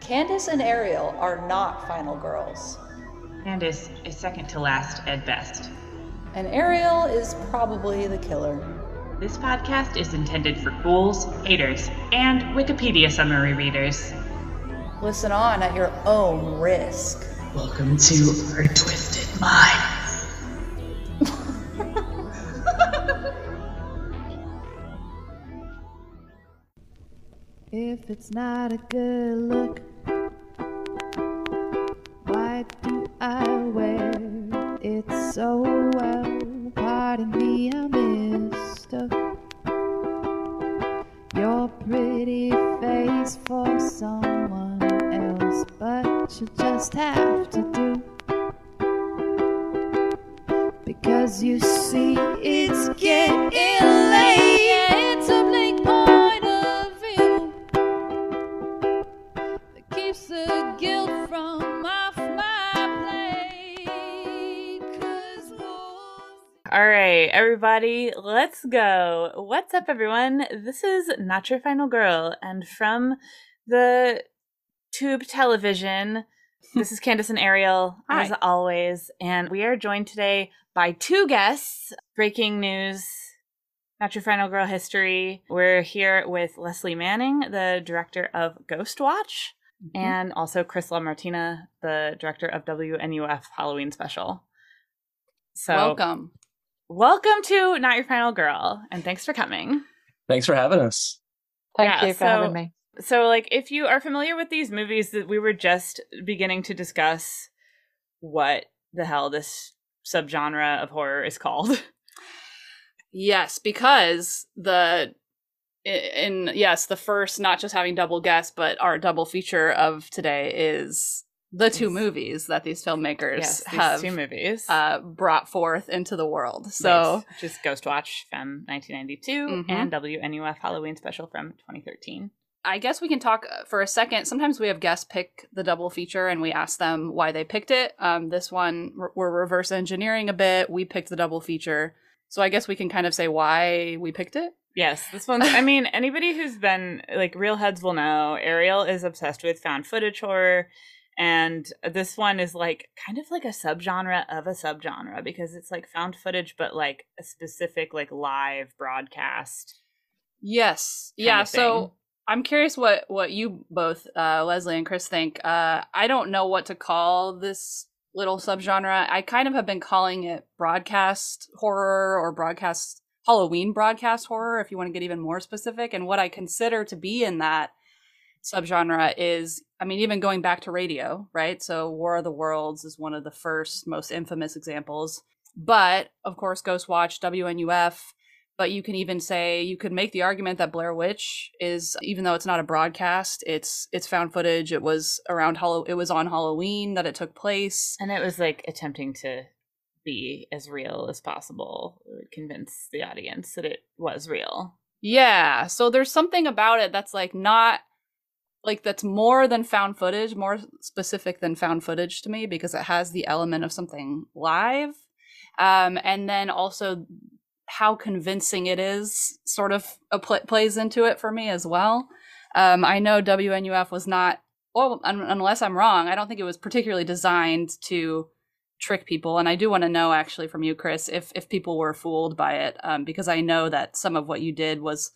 Candace and Ariel are not final girls. Candace is second to last at best. And Ariel is probably the killer. This podcast is intended for fools, haters, and Wikipedia summary readers. Listen on at your own risk. Welcome to Our Twisted Minds. If it's not a good look, go. What's up, everyone? This is Not Your Final Girl, and from the tube television, this is Candace and Ariel, Hi. as always, and we are joined today by two guests. Breaking news. Not Your Final Girl history. We're here with Lesley Manning, the director of Ghostwatch, mm-hmm. and also Chris LaMartina, the director of WNUF Halloween Special. So Welcome. Welcome to Not Your Final Girl, and thanks for coming. Thanks for having us. Thank Yeah, you for so- having me. So, like, if you are familiar with these movies, that we were just beginning to discuss what the hell this subgenre of horror is called. Yes, because the in yes, the first not just having double guests, but our double feature of today is the two Yes. movies that these filmmakers yes, these have two movies. uh, brought forth into the world. So Right, which is Ghostwatch from 1992 Mhm. and WNUF Halloween Special from 2013. I guess we can talk uh, for a second. Sometimes we have guests pick the double feature and we ask them why they picked it. Um, this one, we're reverse engineering a bit. We picked the double feature. So I guess we can kind of say why we picked it. Yes, this one. I mean, anybody who's been like real heads will know. Ariel is obsessed with found footage horror, and this one is like kind of like a subgenre of a subgenre because it's like found footage, but like a specific like live broadcast. Yes. yeah. So. I'm curious what what you both, uh, Lesley and Chris, think. Uh, I don't know what to call this little subgenre. I kind of have been calling it broadcast horror or broadcast Halloween broadcast horror, if you want to get even more specific. And what I consider to be in that subgenre is, I mean, even going back to radio, right? So War of the Worlds is one of the first, most infamous examples. But of course, Ghostwatch, WNUF, but you can even say you could make the argument that Blair Witch is even though it's not a broadcast, it's it's found footage. It was around Hallow it was on Halloween that it took place. And it was like attempting to be as real as possible, convince the audience that it was real. Yeah, so there's something about it that's like not like that's more than found footage, more specific than found footage to me because it has the element of something live. Um and then also how convincing it is sort of pl- plays into it for me as well. Um I know WNUF was not well un- unless I'm wrong, I don't think it was particularly designed to trick people and I do want to know actually from you Chris if if people were fooled by it um because I know that some of what you did was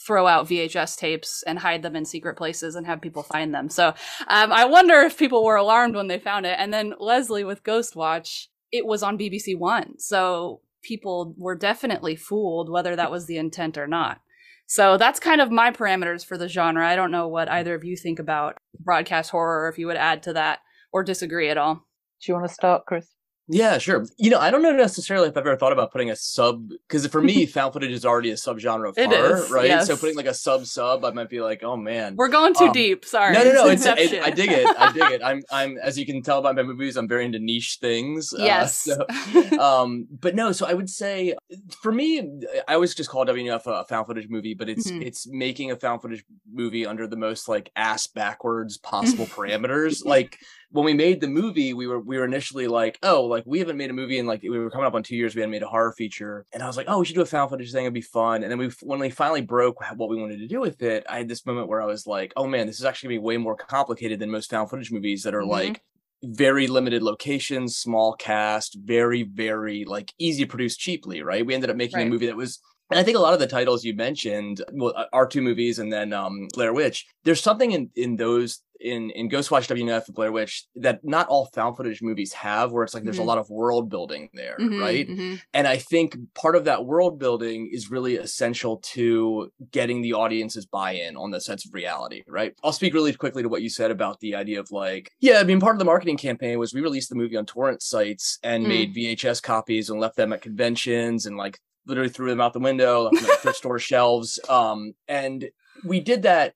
throw out VHS tapes and hide them in secret places and have people find them. So um, I wonder if people were alarmed when they found it. And then Lesley with Ghostwatch, it was on BBC One. So people were definitely fooled whether that was the intent or not. So that's kind of my parameters for the genre. I don't know what either of you think about broadcast horror, or if you would add to that or disagree at all. Do you want to start, Chris? Yeah, sure. You know, I don't know necessarily if I've ever thought about putting a sub because for me, found footage is already a subgenre of It horror, is, right? So putting like a sub sub, I might be like, oh man. We're going too Um, deep. Sorry. No, no, no. It's, it, I dig it. I dig it. I'm, I'm, as you can tell by my movies, I'm very into niche things. uh, Yes. so, um, but no, so I would say for me, I always just call WNF a found footage movie, but it's Mhm. it's making a found footage movie under the most like ass backwards possible parameters. Like when we made the movie, we were we were initially like, oh, like we haven't made a movie in like we were coming up on two years. We hadn't made a horror feature, and I was like, oh, we should do a found footage thing. It'd be fun. And then we when we finally broke what we wanted to do with it, I had this moment where I was like, oh man, this is actually gonna be way more complicated than most found footage movies that are Mhm. like very limited locations, small cast, very very like easy to produce cheaply. Right? We ended up making Right. a movie that was. And I think a lot of the titles you mentioned, well, uh, our two movies and then um, Blair Witch, there's something in in those in in Ghostwatch WNF and Blair Witch that not all found footage movies have, where it's like there's Mhm. a lot of world building there, Mhm, right? mhm. And I think part of that world building is really essential to getting the audience's buy-in on the sense of reality, right? I'll speak really quickly to what you said about the idea of like, yeah, I mean, part of the marketing campaign was we released the movie on torrent sites and Mm. made VHS copies and left them at conventions and like literally threw them out the window, left them thrift store shelves. Um, and we did that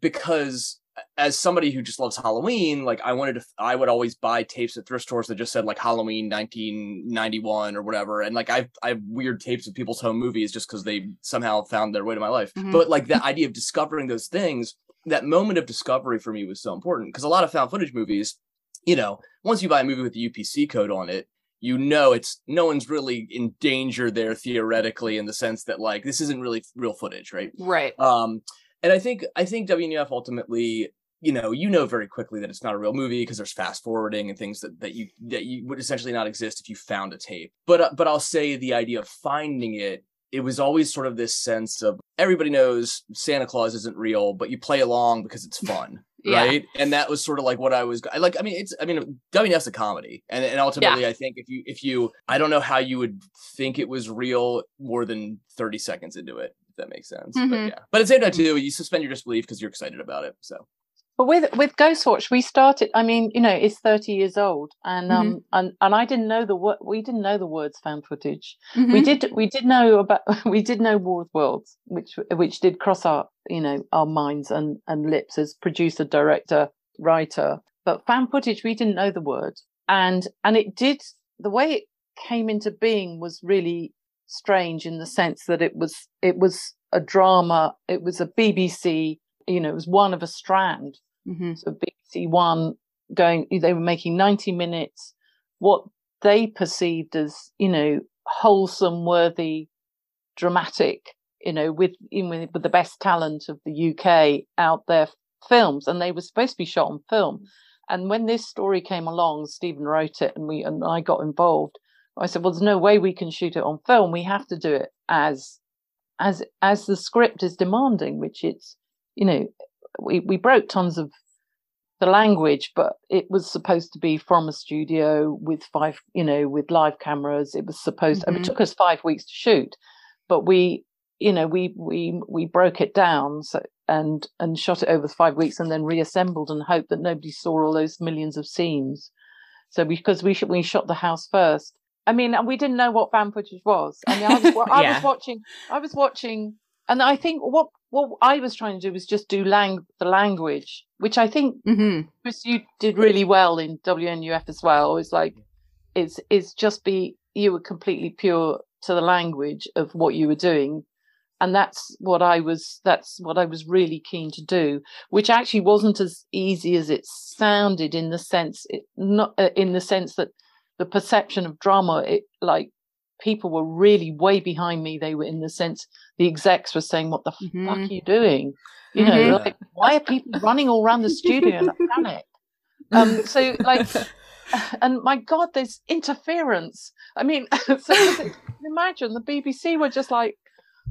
because as somebody who just loves Halloween, like I wanted to, I would always buy tapes at thrift stores that just said like Halloween 1991 or whatever. And like I've, I have weird tapes of people's home movies just because they somehow found their way to my life. Mhm. But like the idea of discovering those things, that moment of discovery for me was so important because a lot of found footage movies, you know, once you buy a movie with the UPC code on it, you know it's no one's really in danger there theoretically in the sense that like this isn't really real footage, right? Right. Um, and I think I think WNF ultimately, you know, you know very quickly that it's not a real movie because there's fast forwarding and things that that you that you would essentially not exist if you found a tape. But uh, but I'll say the idea of finding it, it was always sort of this sense of everybody knows Santa Claus isn't real, but you play along because it's fun. Yeah. Right. And that was sort of like what I was I like. I mean, it's I mean, WNF's a comedy. And and ultimately I think if you if you I don't know how you would think it was real more than 30 seconds into it, if that makes sense. But Mhm. yeah. But at the same time too, you suspend your disbelief because you're excited about it. So But with with Ghostwatch, we started. I mean, you know, it's thirty years old, and Mm-hmm. um, and and I didn't know the word. We didn't know the words found footage. Mm-hmm. We did we did know about we did know War of Worlds, which which did cross our you know our minds and and lips as producer, director, writer. But found footage, we didn't know the word, and and it did the way it came into being was really strange in the sense that it was it was a drama. It was a BBC. You know, it was one of a strand Mm-hmm. so BBC One going, they were making 90 minutes, what they perceived as, you know, wholesome, worthy, dramatic, you know, with, you know, with the best talent of the UK out there films. And they were supposed to be shot on film. And when this story came along, Stephen wrote it and we, and I got involved. I said, well, there's no way we can shoot it on film. We have to do it as, as, as the script is demanding, which it's, you know, we, we broke tons of the language, but it was supposed to be from a studio with five, you know, with live cameras. It was supposed. I mean, it mm-hmm. took us five weeks to shoot, but we, you know, we we we broke it down so and and shot it over five weeks, and then reassembled and hoped that nobody saw all those millions of scenes. So because we sh- we shot the house first. I mean, and we didn't know what found footage was. I mean, I was, wa- I Yeah. was watching. I was watching, and I think what what I was trying to do was just do lang the language, which I think Mm-hmm. Chris, you did really well in WNUF as well. It's like it's it's just be you were completely pure to the language of what you were doing, and that's what I was. That's what I was really keen to do, which actually wasn't as easy as it sounded in the sense it not uh, in the sense that the perception of drama it like people were really way behind me. They were in the sense the execs were saying what the fuck Mhm. are you doing? You know Mhm. like why are people running all around the studio in a panic? Um so like and my god there's interference. I mean so imagine the bbc were just like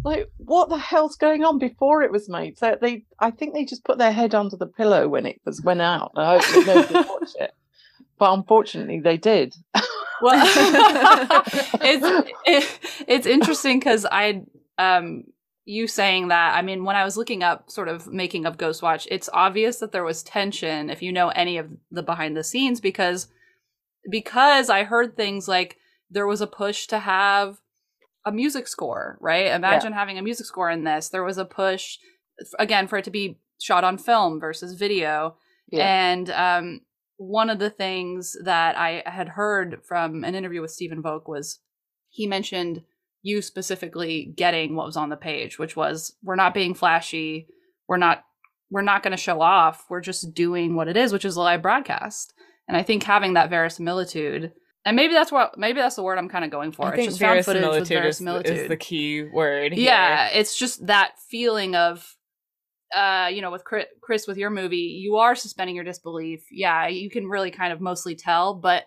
like what the hell's going on before it was made? So they i think they just put their head under the pillow when it was went out. I hope nobody watched it. But unfortunately they did Well, it's it, it's interesting because I um you saying that. I mean, when I was looking up sort of making of Ghostwatch, it's obvious that there was tension if you know any of the behind the scenes because because I heard things like there was a push to have a music score, right? Imagine having a music score in this. There was a push again for it to be shot on film versus video. Yeah. And um, one of the things that I had heard from an interview with Stephen Volk was he mentioned you specifically getting what was on the page, which was we're not being flashy, we're not we're not going to show off, we're just doing what it is, which is a live broadcast. And I think having that verisimilitude, and maybe that's what maybe that's the word I'm kind of going for. I it's think just found footage with verisimilitude is, verisimilitude. is the key word. Here. Yeah, it's just that feeling of, uh, you know, with Chri- Chris, with your movie, you are suspending your disbelief. Yeah, you can really kind of mostly tell, but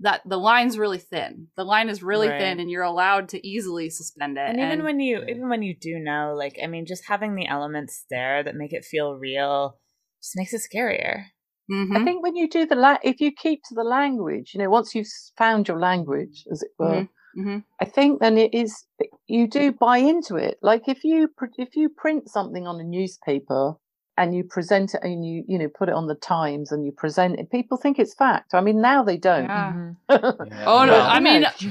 that the line's really thin. The line is really Right. thin, and you're allowed to easily suspend it. and even when you even when you do know like i mean just having the elements there that make it feel real just makes it scarier Mhm. I think when you do the la- if you keep to the language, you know, once you've found your language, as it were, Mhm. I think then it is you do buy into it. Like if you if you print something on a newspaper and you present it and you you know put it on the Times and you present it, people think it's fact. I mean, now they don't. Yeah. Mhm. Oh no! Well, I mean,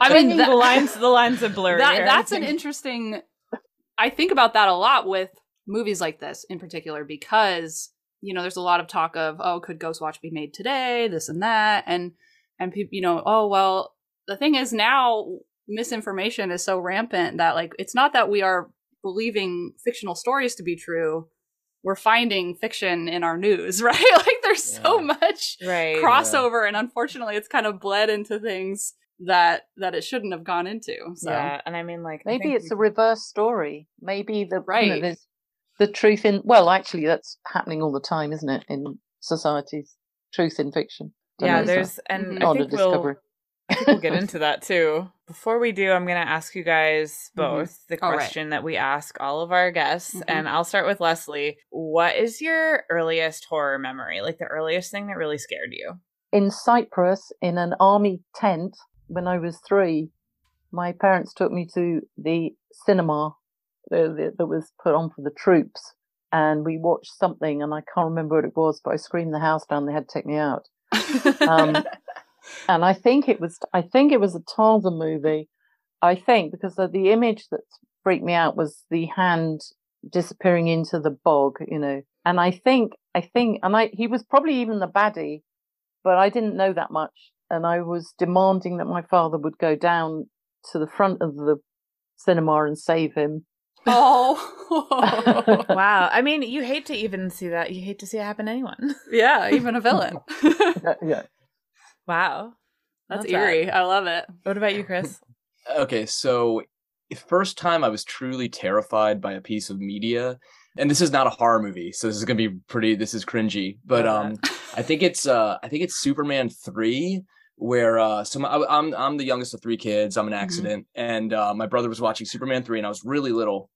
I mean, that- the lines the lines are blurry that that's an interesting. I think about that a lot with movies like this in particular because you know there's a lot of talk of oh could Ghostwatch be made today this and that and and people you know oh well the thing is now misinformation is so rampant that like it's not that we are believing fictional stories to be true we're finding fiction in our news right like there's so much right crossover and unfortunately it's kind of bled into things that that it shouldn't have gone into so yeah and i mean like maybe think it's a reverse story. Maybe the you know, Right. there's the truth in well, actually, that's happening all the time, isn't it? In societies, truth in fiction. Don't know, yeah is that there's and i mm-hmm. think we'll discovery. We'll get into that too. Before we do, I'm going to ask you guys both the All right. question that we ask all of our guests. Mhm. And I'll start with Lesley. What is your earliest horror memory? Like the earliest thing that really scared you? in Cyprus in an army tent when I was three. My parents took me to the cinema that that was put on for the troops, and we watched something, and I can't remember what it was, but I screamed the house down. They had to take me out, um, and I think it was I think it was a Tarzan movie. I think because the, the image that freaked me out was the hand disappearing into the bog, you know. And I think I think and I he was probably even the baddie, but I didn't know that much, and I was demanding that my father would go down to the front of the cinema and save him. oh wow. I mean, you hate to even see that. You hate to see it happen to anyone. yeah even a villain Yeah, yeah. Wow. that's Love that. eerie i love it What about you, Chris? okay, so first time I was truly terrified by a piece of media, and this is not a horror movie, so this is gonna be pretty. This is cringy, but Love um, I think it's uh, I think it's Superman three. Where uh, so my, I- I'm I'm the youngest of three kids. I'm an accident, and uh, my brother was watching Superman three, and I was really little,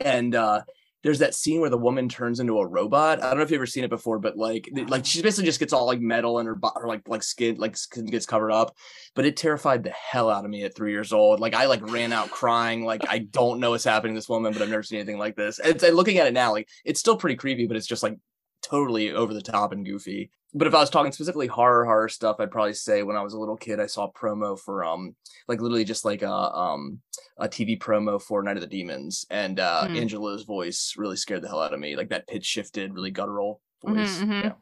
and uh, there's that scene where the woman turns into a robot. I don't know if you've ever seen it before, but like like she basically just gets all like metal and her, her like like skin like skin gets covered up. But it terrified the hell out of me at three years old. Like I like ran out crying. Like I don't know what's happening to this woman, but I've never seen anything like this. And, and looking at it now, like it's still pretty creepy, but it's just like totally over the top and goofy. But if I was talking specifically horror horror stuff, I'd probably say when I was a little kid, I saw promo for um like literally just like a um a TV promo for Night of the Demons, and uh Hmm. Angela's voice really scared the hell out of me. Like that pitch shifted, really guttural Mhm, voice. mhm. Yeah.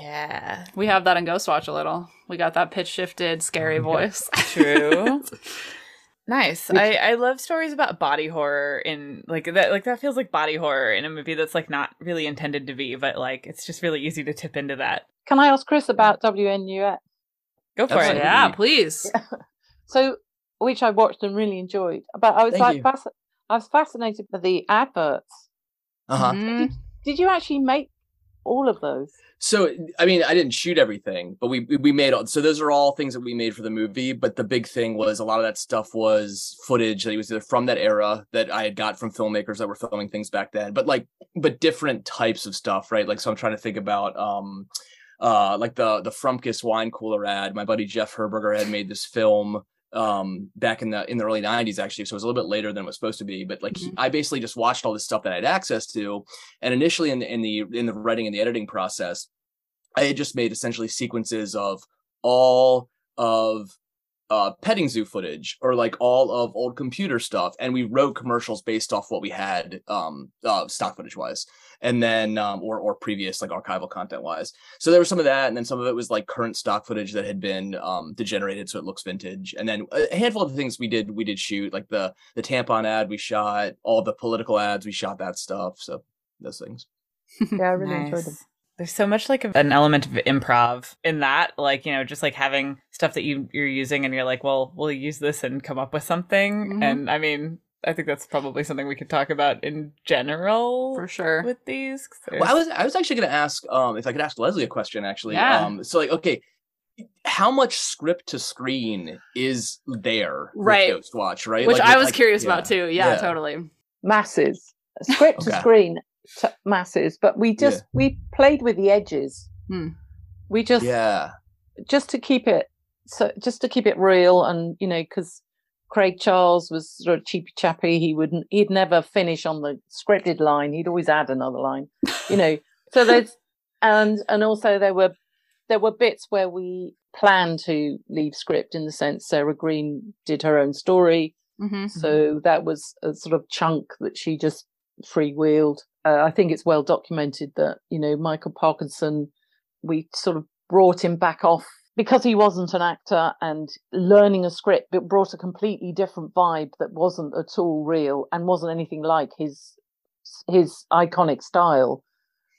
Yeah. we have that in ghostwatch a little we got that pitch shifted scary voice True. nice. I I love stories about body horror in like that like that feels like body horror in a movie that's like not really intended to be, but like it's just really easy to tip into that. Can I ask Chris about WNUF? Go for Absolutely. it. yeah please So, which I watched and really enjoyed. But I was Thank like, you. fasc- I was fascinated by the adverts. Uh-huh. Mhm. Did you actually make all of those? So I mean, I didn't shoot everything, but we we- made all. So those are all things that we made for the movie. But the big thing was a lot of that stuff was footage that was either from that era that I had got from filmmakers that were filming things back then. But like, but different types of stuff, right? Like, so I'm trying to think about um, uh, like the the Frumpkus wine cooler ad. My buddy Jeff Herberger had made this film um back in the in the early 90s actually so it was a little bit later than it was supposed to be but like he- Mhm. i basically just watched all this stuff that i had access to and initially in the in the in the writing and the editing process I had just made essentially sequences of all of uh petting zoo footage or like all of old computer stuff and we wrote commercials based off what we had um uh stock footage wise and then um or or previous like archival content wise so there was some of that and then some of it was like current stock footage that had been um degenerated so it looks vintage. And then a handful of the things we did we did shoot like the the tampon ad we shot all the political ads we shot that stuff so those things. Yeah, I really enjoyed them. Nice. There's so much like an element of improv in that, like you know, just like having stuff that you you're using, and you're like, well, we'll use this and come up with something. Mhm. And I mean, I think that's probably something we could talk about in general For sure. with these Well, I was I was actually going to ask um if I could ask Lesley a question actually. Yeah. Um so like okay, how much script to screen is there with Right. Ghostwatch, right? Which Like, I was like- curious yeah. about too. Yeah, Yeah. totally. masses script to screen t- masses but we just we played with the edges. Hmm. we just Yeah. just to keep it so just to keep it real and you know because craig charles was sort of cheapy chappy. He wouldn't he'd never finish on the scripted line. He'd always add another line you know. So there's and and also there were there were bits where we planned to leave script in the sense sarah Greene did her own story. Hmm so that was a sort of chunk that she just freewheeled. Uh, I think it's well documented that, you know, Michael Parkinson, we sort of brought him back off because he wasn't an actor and learning a script, but brought a completely different vibe that wasn't at all real and wasn't anything like his his iconic style.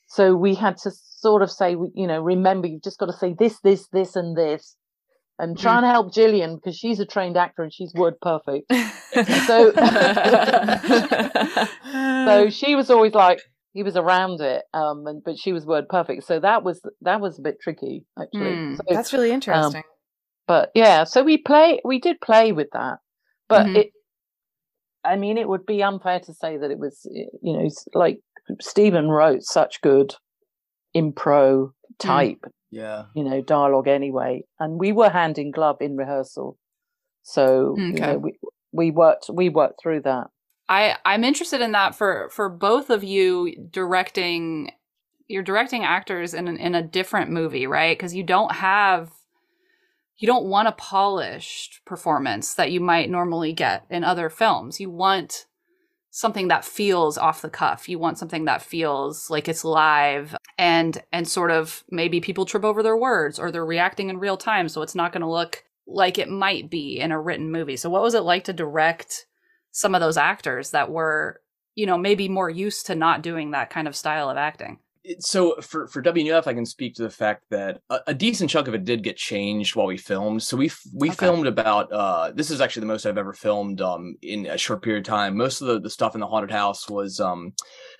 So we had to sort of say, you know, remember, you've just got to say this, this, this, and this, and try and help Gillian because she's a trained actor and she's word perfect. So, so she was always like he was around it, um, and but she was word perfect. So that was that was a bit tricky actually. Hmm, So, That's really interesting. but yeah, so we play we did play with that, but Mhm. it. I mean, it would be unfair to say that it was, you know, like Stephen wrote such good impro type, Yeah. you know, dialogue anyway, and we were hand in glove in rehearsal, so you know, we we worked we worked through that. I I'm interested in that for for both of you directing. You're directing actors in an, in a different movie, right? Because you don't have you don't want a polished performance that you might normally get in other films. You want something that feels off the cuff. You want something that feels like it's live and and sort of maybe people trip over their words or they're reacting in real time so it's not going to look like it might be in a written movie. So what was it like to direct some of those actors that were, you know, maybe more used to not doing that kind of style of acting? So for for WNUF, I can speak to the fact that a, a decent chunk of it did get changed while we filmed. So we we Okay. filmed about uh this is actually the most I've ever filmed um in a short period of time. Most of the, the stuff in the haunted house was um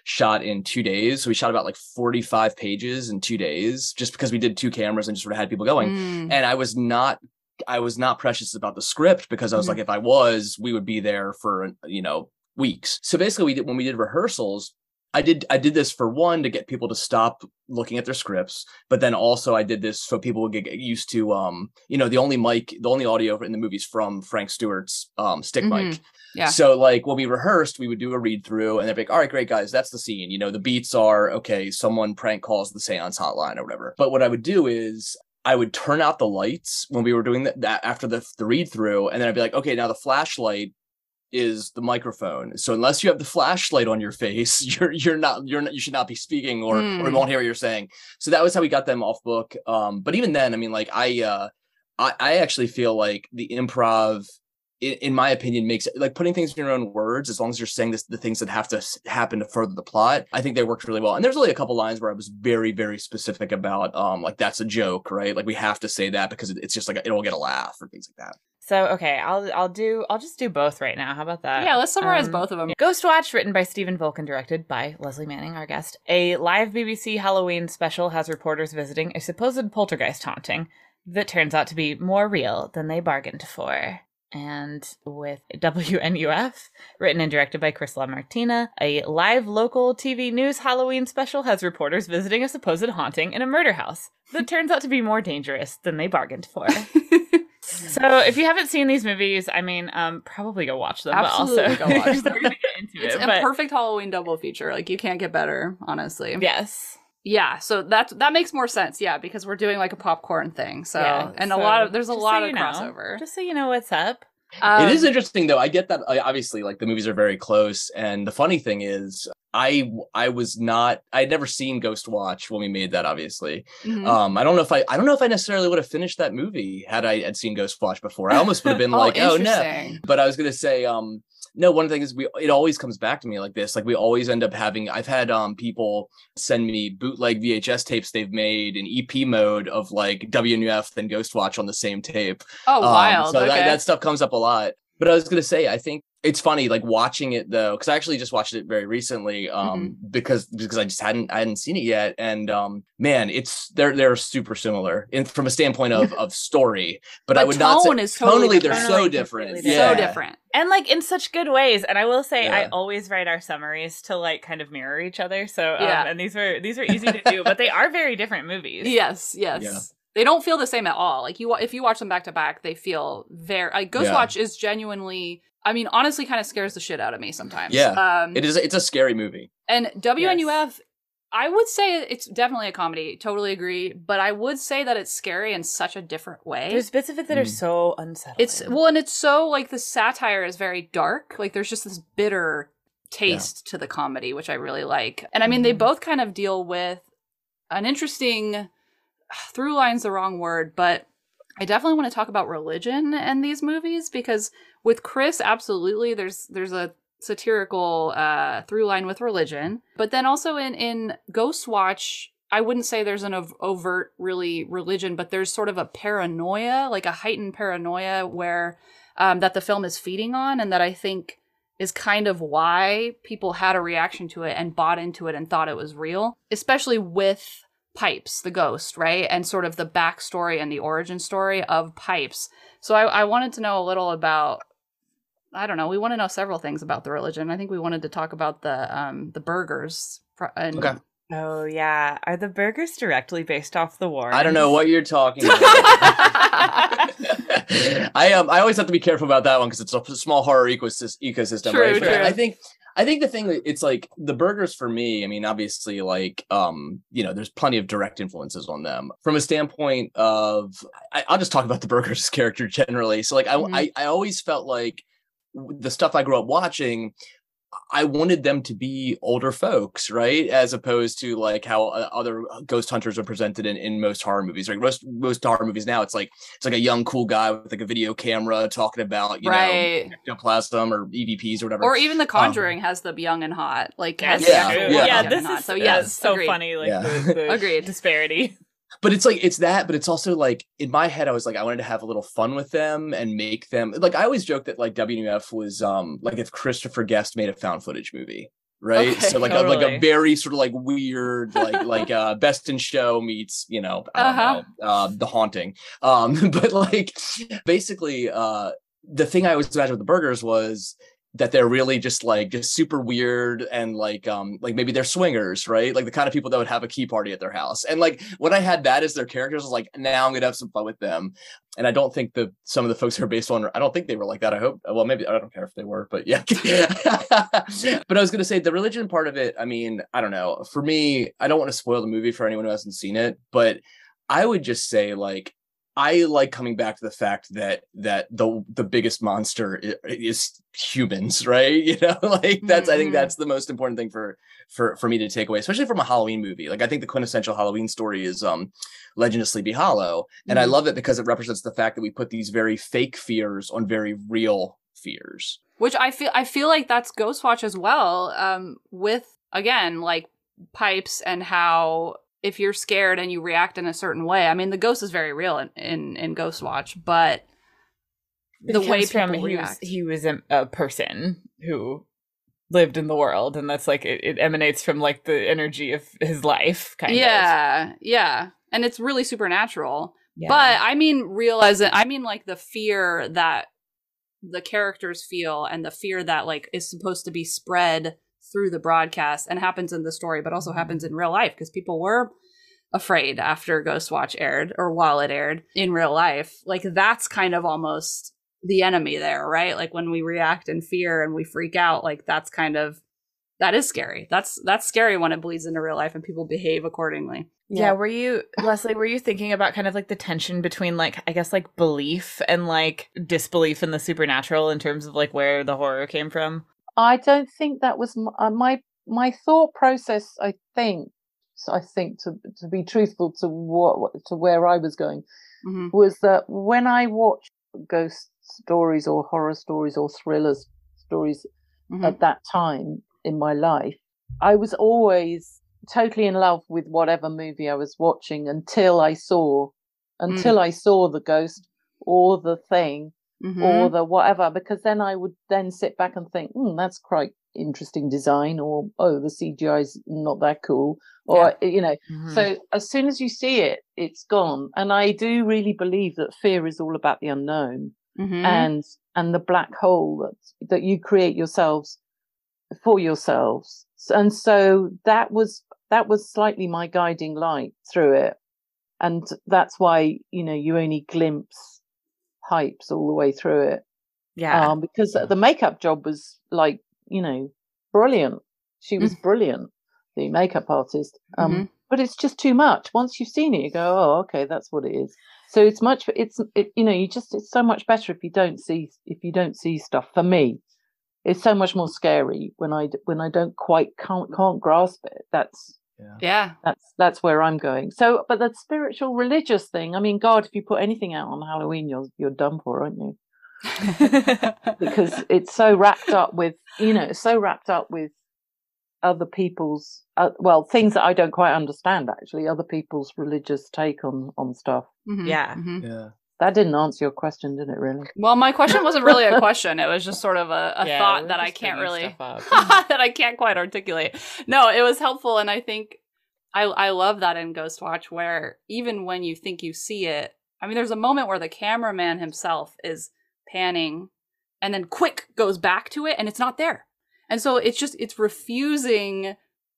shot in two days. So we shot about like 45 pages in two days just because we did two cameras and just sort of had people going. Mm, And I was not I was not precious about the script because I was Mhm. like, if I was, we would be there for you know weeks. So basically, we did when we did rehearsals. I did I did this for one to get people to stop looking at their scripts, but then also I did this so people would get, used to um you know the only mic the only audio in the movies from Frank Stewart's um stick mic. Mhm. Yeah. So like when we rehearsed, we would do a read through and they'd be like, all right, great guys, that's the scene. You know, the beats are okay, someone prank calls the seance hotline or whatever. But what I would do is I would turn out the lights when we were doing that, that after the, the read through, and then I'd be like, okay, now the flashlight is the microphone. So unless you have the flashlight on your face, you're you're not you're not you should not be speaking or or we Hmm. won't hear what you're saying. So that was how we got them off book. Um, but even then, I mean, like I uh I, I actually feel like the improv in, in my opinion makes like putting things in your own words as long as you're saying this the things that have to happen to further the plot i think they worked really well and there's only a couple lines where i was very very specific about um like that's a joke right like we have to say that because it's just like it'll get a laugh or things like that So okay, I'll I'll do I'll just do both right now. How about that? yeah, let's summarize Um, both of them. Ghostwatch, written by Stephen Volkin, directed by Lesley Manning, our guest. A live BBC Halloween special has reporters visiting a supposed poltergeist haunting that turns out to be more real than they bargained for. And with WNUF, written and directed by Chris LaMartina, a live local TV news Halloween special has reporters visiting a supposed haunting in a murder house that turns out to be more dangerous than they bargained for. so if you haven't seen these movies, I mean, um, probably go watch them. Absolutely but also go watch them. get into It's it. a but perfect Halloween double feature. Like you can't get better, honestly. yes, Yeah, so that that makes more sense. Yeah, because we're doing like a popcorn thing. So yeah. and a lot of there's a lot so of you know, crossover. just so you know what's up. Um, it is interesting though i get that obviously like the movies are very close and the funny thing is i i was not i'd never seen ghost watch when we made that obviously mhm. um i don't know if i i don't know if i necessarily would have finished that movie had i had seen ghost watch before i almost would have been like oh no but I was gonna say, um, no, one thing is we it always comes back to me like this. Like we always end up having. I've had um people send me bootleg VHS tapes they've made in EP mode of like WNUF and Ghostwatch on the same tape. Oh, Um, wild. So okay. that, that stuff comes up a lot. But I was gonna say, I think it's funny, like watching it though, because I actually just watched it very recently, um, Mm-hmm. because because I just hadn't I hadn't seen it yet, and um, man, it's they're they're super similar in from a standpoint of of story, but, I But would not say tone is totally tonally they're so different, yeah. so different. and like in such good ways and i will say i always write our summaries to like kind of mirror each other so um, Yeah. and these were these were easy to do but they are very different movies Yes, yes. Yeah. They don't feel the same at all. Like you, if you watch them back to back, they feel very. Like Ghostwatch is genuinely. I mean, honestly, kind of scares the shit out of me sometimes. Yeah, Um, It is it's a scary movie. and WNUF, I would say it's definitely a comedy. Totally agree. But I would say that it's scary in such a different way. there's bits of it that are Mm. so unsettling It's well, and it's so like the satire is very dark. Like there's just this bitter taste to the comedy, which I really like. And I mean, they Mhm. both kind of deal with an interesting through line's the wrong word, but I definitely want to talk about religion and these movies because with Chris, absolutely, there's there's a satirical uh, through line with religion, but then also in in Ghostwatch. I wouldn't say there's an ov- overt, really religion, but there's sort of a paranoia, like a heightened paranoia, where um, that the film is feeding on, and that I think is kind of why people had a reaction to it and bought into it and thought it was real, especially with Pipes, the ghost, right? And sort of the backstory and the origin story of Pipes. So I, I wanted to know a little about. I don't know. We want to know several things about the religion. I think we wanted to talk about the um the Bergers. And Okay. oh yeah are the Bergers directly based off the war I don't know what you're talking about. I um I always have to be careful about that one because it's a small horror ecosystem ecosystem, True, right? True. I think I think the thing that it's like the Bergers for me, I mean, obviously, like um, you know, there's plenty of direct influences on them. From a standpoint of I, I'll just talk about the Bergers character generally. So like I, Mhm. I I always felt like the stuff I grew up watching I wanted them to be older folks, right? As opposed to like how uh, other ghost hunters are presented in, in most horror movies. Right, most most horror movies now, it's like it's like a young cool guy with like a video camera talking about you right. know ectoplasm or EVPs or whatever. Or even The Conjuring has the young and hot, like Yes, has Yeah, yeah. yeah, this is so yes, so agreed. funny like Yeah. the, the Agreed. disparity but it's like it's that, but it's also like in my head, I was like, I wanted to have a little fun with them and make them like I always joke that like WNF was um like if Christopher Guest made a found footage movie. Right. Okay. so like a, like a very sort of like weird, like like uh best in show meets, you know, Uh-huh. know, uh the haunting. Um, but like basically uh the thing I always imagined with the Bergers was that they're really just like just super weird and like um like maybe they're swingers right? Like the kind of people that would have a key party at their house. And like when i had that as their characters i was like now i'm gonna have some fun with them. And i don't think the some of the folks who are based on i don't think they were like that. I hope well maybe i don't care if they were but yeah. But i was gonna say the religion part of it i mean i don't know. For me i don't want to spoil the movie for anyone who hasn't seen it but i would just say like I like coming back to the fact that that the the biggest monster is, is humans, right? You know, like that's I think Mhm. that's the most important thing for for for me to take away, especially from a Halloween movie. Like I think the quintessential Halloween story is um Legend of Sleepy Hollow, and I Mhm. love it because it represents the fact that we put these very fake fears on very real fears. which I feel I feel like that's Ghostwatch as well. Um, with again like pipes and how if you're scared and you react in a certain way. I mean, the ghost is very real in in, in Ghostwatch, but the way people from he was, react. he was a, a person who lived in the world and that's like it, it emanates from like the energy of his life kind of yeah, yeah, and it's really supernatural. Yeah. But I mean, realizing I mean like the fear that the characters feel and the fear that like is supposed to be spread through the broadcast and happens in the story, but also happens in real life because people were afraid after Ghostwatch aired or while it aired in real life. Like that's kind of almost the enemy there, right? Like when we react in fear and we freak out, like that's kind of that is scary. That's that's scary when it bleeds into real life and people behave accordingly. Yeah, were you Lesley, were you thinking about kind of like the tension between like I guess like belief and like disbelief in the supernatural in terms of like where the horror came from? I don't think that was m- uh, my my thought process. I think, so I think to to be truthful to what to where I was going Mhm. was that when I watch ghost stories or horror stories or thrillers stories Mhm. at that time in my life. I was always totally in love with whatever movie I was watching until I saw until I saw the ghost or the thing Mhm. or the whatever because then I would then sit back and think, hmm, that's quite interesting design or oh the CGI is not that cool or you know Mhm. so as soon as you see it it's gone and I do really believe that fear is all about the unknown Mhm. and and the black hole that that you create yourselves for yourselves and so that was that was slightly my guiding light through it and that's why you know you only glimpse Pipes all the way through it. Yeah. um because the makeup job was like you know brilliant. She was brilliant the makeup artist um Mhm. but it's just too much. Once you've seen it you go oh okay that's what it is. So it's much it's it, you know you just it's so much better if you don't see if you don't see stuff. For me it's so much more scary when I, when i don't quite can't can't grasp it. That's yeah. that's that's where i'm going so but the spiritual religious thing i mean god if you put anything out on halloween you're you're done for aren't you because it's so wrapped up with you know it's so wrapped up with other people's uh, well things that i don't quite understand actually other people's religious take on on stuff Mhm. Yeah. Mhm. Yeah. That didn't answer your question did it really Well, my question wasn't really a question. It was just sort of a, a Yeah, thought that I can't really that I can't quite articulate. No, it was helpful, and I think I I love that in Ghost Watch, where even when you think you see it, I mean, there's a moment where the cameraman himself is panning, and then quick goes back to it, and it's not there, and so it's just it's refusing.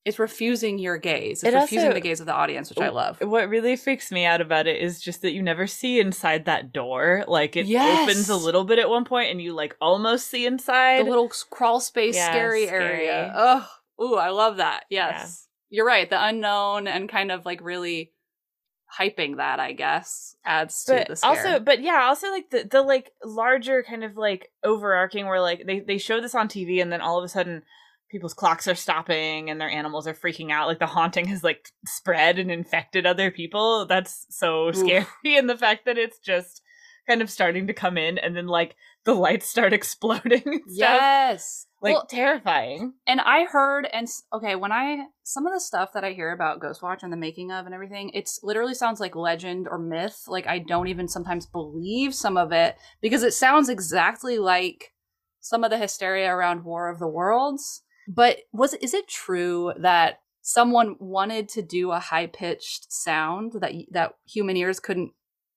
It's refusing your gaze. It's It refusing also- the gaze of the audience, which I love. What really freaks me out about it is just that you never see inside that door. Like it Yes. opens a little bit at one point, and you like almost see inside. the little crawl space Yeah, scary, scary. area. Oh, ooh, I love that. Yes. You're right. The unknown and kind of like really hyping that, I guess, adds to but the scare. also, but yeah, also like the the like larger kind of like overarching where like they they show this on TV, and then all of a sudden people's clocks are stopping and their animals are freaking out like the haunting has like spread and infected other people that's so scary and the fact that it's just kind of starting to come in and then like the lights start exploding and stuff. yes. like Well, terrifying and I heard and okay, when I some of the stuff that I hear about Ghostwatch and the making of and everything, it's literally sounds like legend or myth. Like I don't even sometimes believe some of it because it sounds exactly like some of the hysteria around War of the Worlds. But was is it true that someone wanted to do a high pitched sound that that human ears couldn't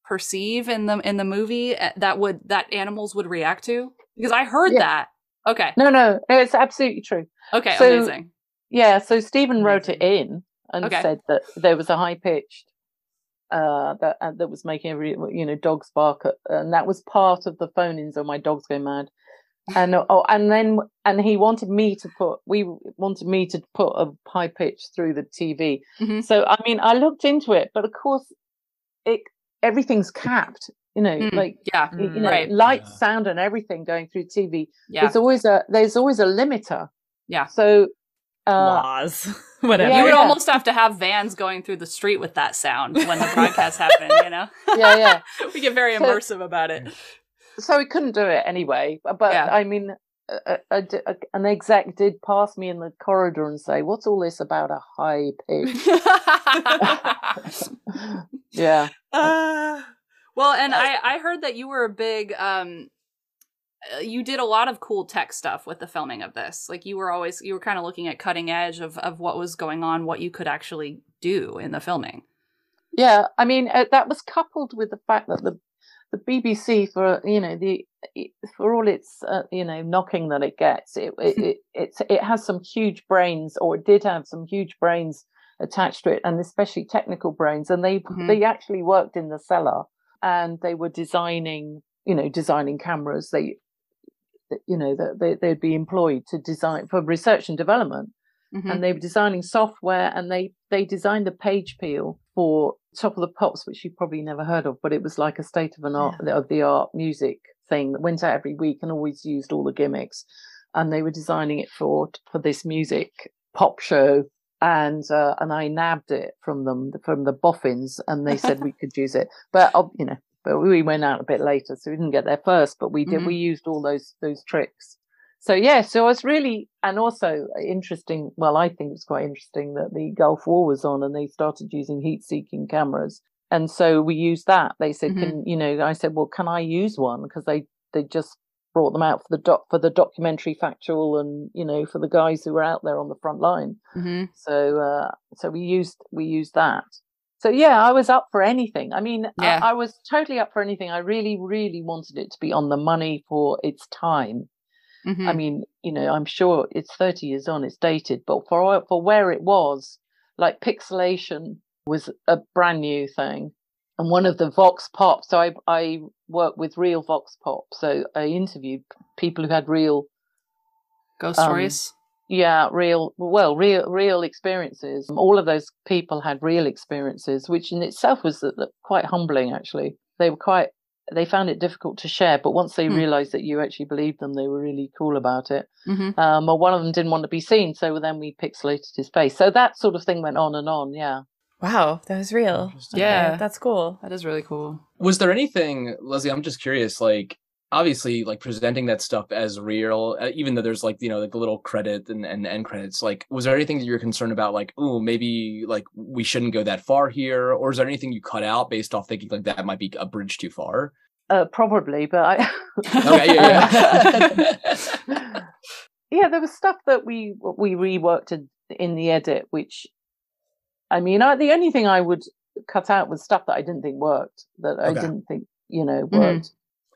perceive in the in the movie eh, that would that animals would react to? Because I heard Yeah. that. Okay. no no no it's absolutely true Okay, So- amazing. yeah so stephen wrote it in and Okay. said that there was a high pitched uh that uh, that was making every you know dogs bark at, and that was part of the phone ins on my dogs go mad and oh and then and he wanted me to put we wanted me to put a high pitch through the tv Mhm. so i mean i looked into it but of course it everything's capped you know Mm, like yeah, you know right. light Yeah. sound and everything going through tv Yeah. there's always a there's always a limiter Yeah. so uh laws whatever Yeah, you would yeah. almost have to have vans going through the street with that sound when the broadcast happened. you know? yeah yeah we get very So- immersive about it. So we couldn't do it anyway. But, Yeah. I mean, a, a, a- an exec did pass me in the corridor and say, "What's all this about a high pitch?" yeah, uh, well, and I I heard that you were a big um uh, you did a lot of cool tech stuff with the filming of this. Like you were always you were kind of looking at cutting edge of of what was going on, what you could actually do in the filming. yeah. I mean, uh, that was coupled with the fact that the the BBC, for you know the for all its uh, you know knocking that it gets, it it, it it's it has some huge brains, or it did have some huge brains attached to it, and especially technical brains. And they Mhm. they actually worked in the cellar, and they were designing you know designing cameras. They you know that they, they'd be employed to design for research and development Mhm. and they were designing software and they they designed the page peel for top of the pops which you've probably never heard of but it was like a state of an art of the art music thing that went out every week and always used all the gimmicks and they were designing it for for this music pop show and uh, and I nabbed it from them from the boffins and they said we could use it but you know but we went out a bit later so we didn't get there first but we did Mhm. we used all those those tricks so yeah, so it's really and also interesting. Well, I think it's quite interesting that the Gulf War was on and they started using heat-seeking cameras, and so we used that. They said, Mhm. "Can you know?" I said, "Well, can I use one?" Because they they just brought them out for the doc for the documentary factual and you know for the guys who were out there on the front line. hmm So uh, so we used we used that. So yeah, I was up for anything. I mean, Yeah. I, I was totally up for anything. I really, really wanted it to be on the money for its time. Hmm I mean, you know, I'm sure it's 30 years on, it's dated, but for for where it was, like pixelation was a brand new thing. And one of the Vox Pop, so I I work with real Vox Pop, so I interviewed people who had real Ghost um, stories. yeah real well real real experiences all of those people had real experiences which in itself was uh, quite humbling actually they were quite they found it difficult to share but once they Hmm. realized that you actually believed them they were really cool about it hmm um or one of them didn't want to be seen so then we pixelated his face so that sort of thing went on and on yeah Wow, that was real. Yeah. Okay, that's cool. That is really cool. Was there anything, Lesley? I'm just curious. Like, obviously, like presenting that stuff as real, uh, even though there's like you know like the little credit and and end credits. Like, was there anything that you're concerned about? Like, oh, maybe like we shouldn't go that far here, or is there anything you cut out based off thinking like that might be a bridge too far? uh probably but i Okay, yeah, yeah. yeah there was stuff that we we reworked in, in the edit which i mean I, the only thing i would cut out was stuff that i didn't think worked that i didn't think you know Mhm. worked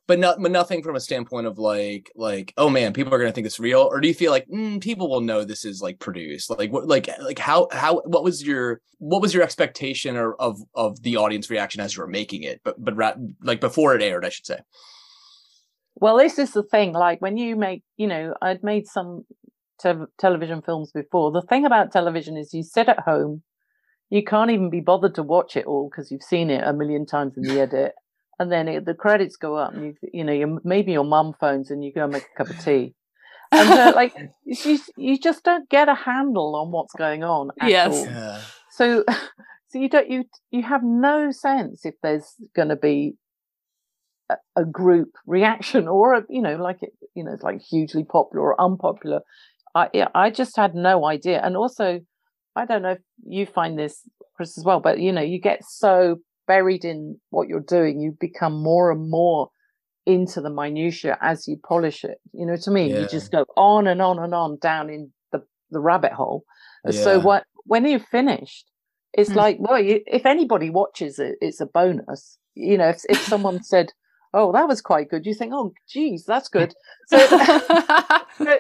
but not but nothing from a standpoint of like like oh man people are gonna think it's real or do you feel like mm, people will know this is like produced? Like what like like how how what was your what was your expectation or of of the audience reaction as you were making it but but ra- like before it aired i should say? Well this is the thing like when you make you know i'd made some te- television films before. The thing about television is you sit at home you can't even be bothered to watch it all because you've seen it a million times in the edit and then it, the credits go up and you you know you maybe your mum phones and you go make a cup of tea and uh, like you, you just don't get a handle on what's going on at Yes. all. yeah so so you don't you you have no sense if there's going to be a, a group reaction or a you know like it you know it's like hugely popular or unpopular i yeah, i just had no idea and also i don't know if you find this chris as well but you know you get so buried in what you're doing you become more and more into the minutia as you polish it. You know what i mean? Yeah. you just go on and on and on down in the the rabbit hole. So what when you've finished it's Mm. like well you, if anybody watches it it's a bonus. You know if, if someone said oh that was quite good you think oh geez that's good. So so,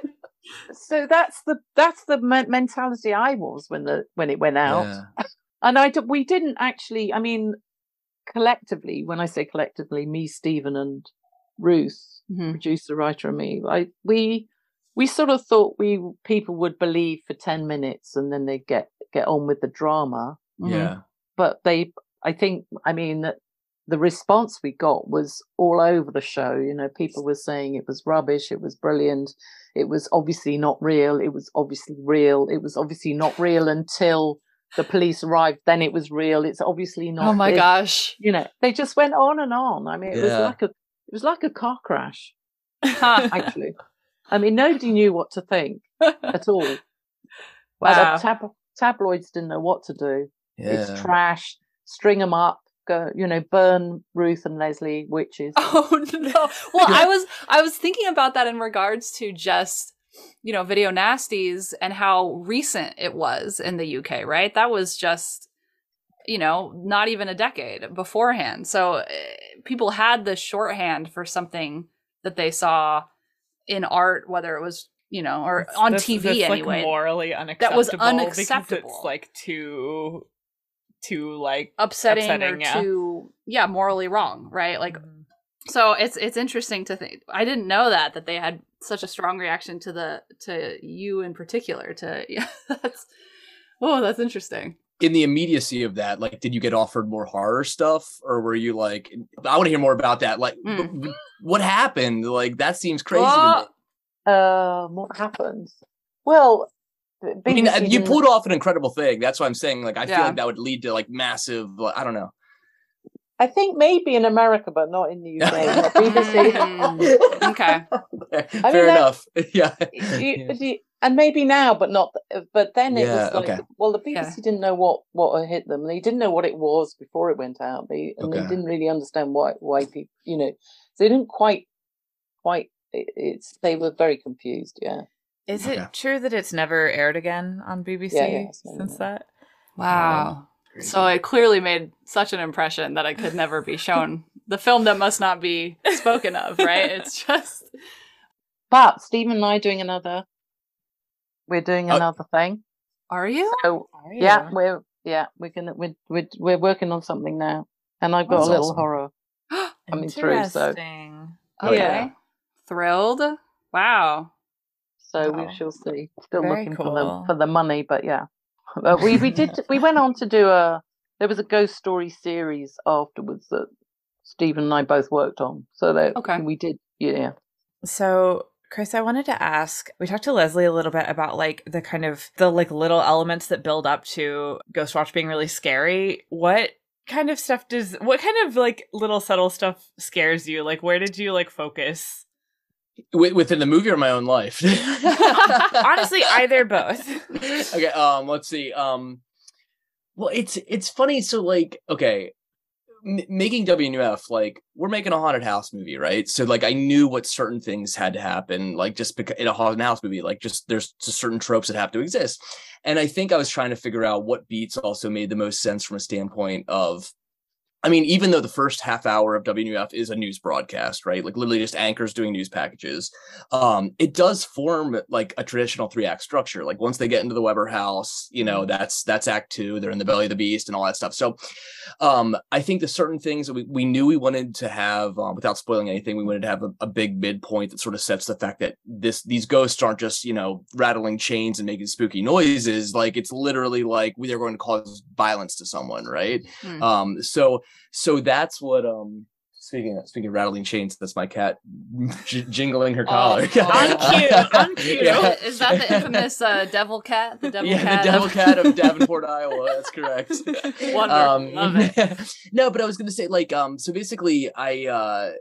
so that's the that's the me- mentality i was when the when it went out. Yeah. And i d- we didn't actually i mean collectively when i say collectively me stephen and ruth Mhm. producer writer and me I, we we sort of thought we people would believe for 10 minutes and then they get get on with the drama Mhm. yeah but they i think i mean that the response we got was all over the show you know people were saying it was rubbish it was brilliant it was obviously not real it was obviously real it was obviously not real until the police arrived then it was real. It's obviously oh not Oh my this. gosh. you know they just went on and on. I mean it was like a it was like a car crash. Actually. I mean nobody knew what to think at all. Wow. Tab- tabloids didn't know what to do. Yeah. it's trash. String them up go you know burn ruth and lesley witches. Oh no. Well, I was I was thinking about that in regards to just you know video nasties and how recent it was in the UK, right? That was just you know not even a decade beforehand. So uh, people had the shorthand for something that they saw in art, whether it was you know or That's- on that's- TV that's, anyway. Like morally unacceptable. That was Because unacceptable. it's like too, too like upsetting, upsetting, or yeah. too yeah morally wrong right like Mm-hmm. so it's it's interesting to think i didn't know that that they had such a strong reaction to the to you in particular to yeah that's oh that's interesting in the immediacy of that like did you get offered more horror stuff or were you like i want to hear more about that like b- b- what happened like that seems crazy to Oh, me um what happens well b- I mean, you pulled off an incredible thing. That's what I'm saying. Like, I feel like that would lead to like massive. Like, I don't know. I think maybe in America, but not in the UK. not BBC. Mm, okay. Fair that- enough. yeah. You- you- and maybe now, but not. But then it Yeah, was like, okay. well, the BBC Yeah. didn't know what what hit them. They didn't know what it was before it went out. They and Okay. they didn't really understand why why people, you know, they didn't quite quite. It, it's they were very confused. Yeah. Is Okay. it true that it's never aired again on BBC Yeah, yeah, since that? Wow. So it clearly made such an impression that it could never be shown. the film that must not be spoken of, right? It's just But Stephen and I are doing another. We're doing Oh. another thing. Are you? So Are yeah, we're yeah we're gonna we're we're, we're working on something now, and I've got That's a little awesome. horror coming through. So Interesting. Oh, okay. Yeah. Thrilled. Wow. so Wow. we shall see. Still Very looking for the for the money, but yeah. But we we did we went on to do a there was a ghost story series afterwards that Stephen and I both worked on. So that Okay. we did yeah. So, Chris, I wanted to ask. We talked to Lesley a little bit about like the kind of the like little elements that build up to Ghostwatch being really scary. What kind of stuff does what kind of like little subtle stuff scares you? Like where did you like focus? Wi- Within the movie or my own life? Honestly, either both. okay, um, let's see. Um, well, it's it's funny. So, like, okay, m- making WNUF, like, we're making a haunted house movie, right? So, like, I knew what certain things had to happen, like, just because in a haunted house movie, like, just there's just certain tropes that have to exist. And I think I was trying to figure out what beats also made the most sense from a standpoint of I mean, even though the first half hour of WNUF is a news broadcast, right? Like literally just anchors doing news packages. Um, it does form like a traditional three act structure. Like once they get into the Webber house, you know, that's that's act two, they're in the belly of the beast and all that stuff. So um, I think the certain things that we, we knew we wanted to have, um, without spoiling anything, we wanted to have a, a big midpoint that sort of sets the fact that this these ghosts aren't just, you know, rattling chains and making spooky noises. Like it's literally like they're going to cause violence to someone, right? Hmm. Um, so so that's what um speaking of, speaking of rattling chains, that's my cat j- jingling her collar. Oh, on cue, on cue. Yeah. Is that the infamous uh, devil cat? The devil yeah, cat. the devil of- cat of Davenport, Iowa. That's correct. Wonderful. Love it. no, but I was going to say, like, um, so basically, I uh,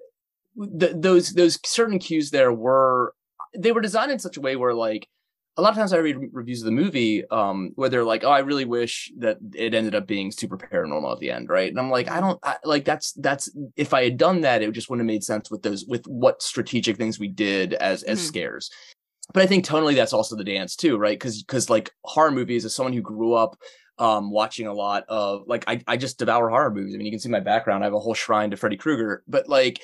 th- those those certain cues there were they were designed in such a way where like a lot of times I read reviews of the movie um, where they're like, "Oh, I really wish that it ended up being super paranormal at the end," right? And I'm like, I don't I, like that's that's if I had done that, it just wouldn't have made sense with those with what strategic things we did as as Mhm. scares. But I think tonally, that's also the dance too, right? Because because like horror movies, as someone who grew up um watching a lot of like I, I just devour horror movies. I mean, you can see my background. I have a whole shrine to Freddy Krueger, but like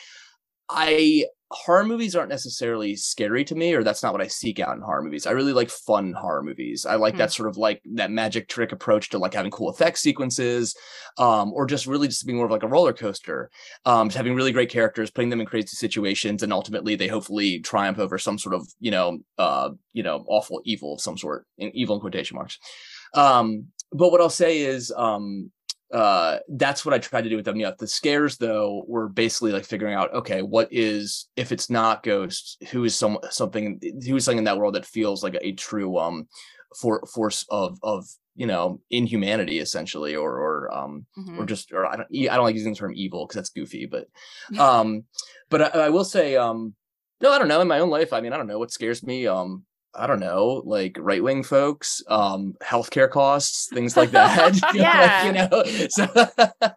I horror movies aren't necessarily scary to me, or that's not what I seek out in horror movies. I really like fun horror movies. I like that sort of like that magic trick approach to like having cool effect sequences, um, or just really just being more of like a roller coaster. Um, just having really great characters, putting them in crazy situations, and ultimately they hopefully triumph over some sort of you know uh you know awful evil of some sort, in evil in quotation marks. Um, but what I'll say is um uh that's what I tried to do with WF. The scares though were basically like figuring out okay, what is if it's not ghosts, who is some something who is something in that world that feels like a, true um for force of of you know inhumanity essentially or or um Mhm. or just or I don't I don't like using the term evil because that's goofy, but um but I, I will say um no I don't know in my own life I mean I don't know what scares me um I don't know like right wing folks um healthcare costs things like that Like, Yeah. you know so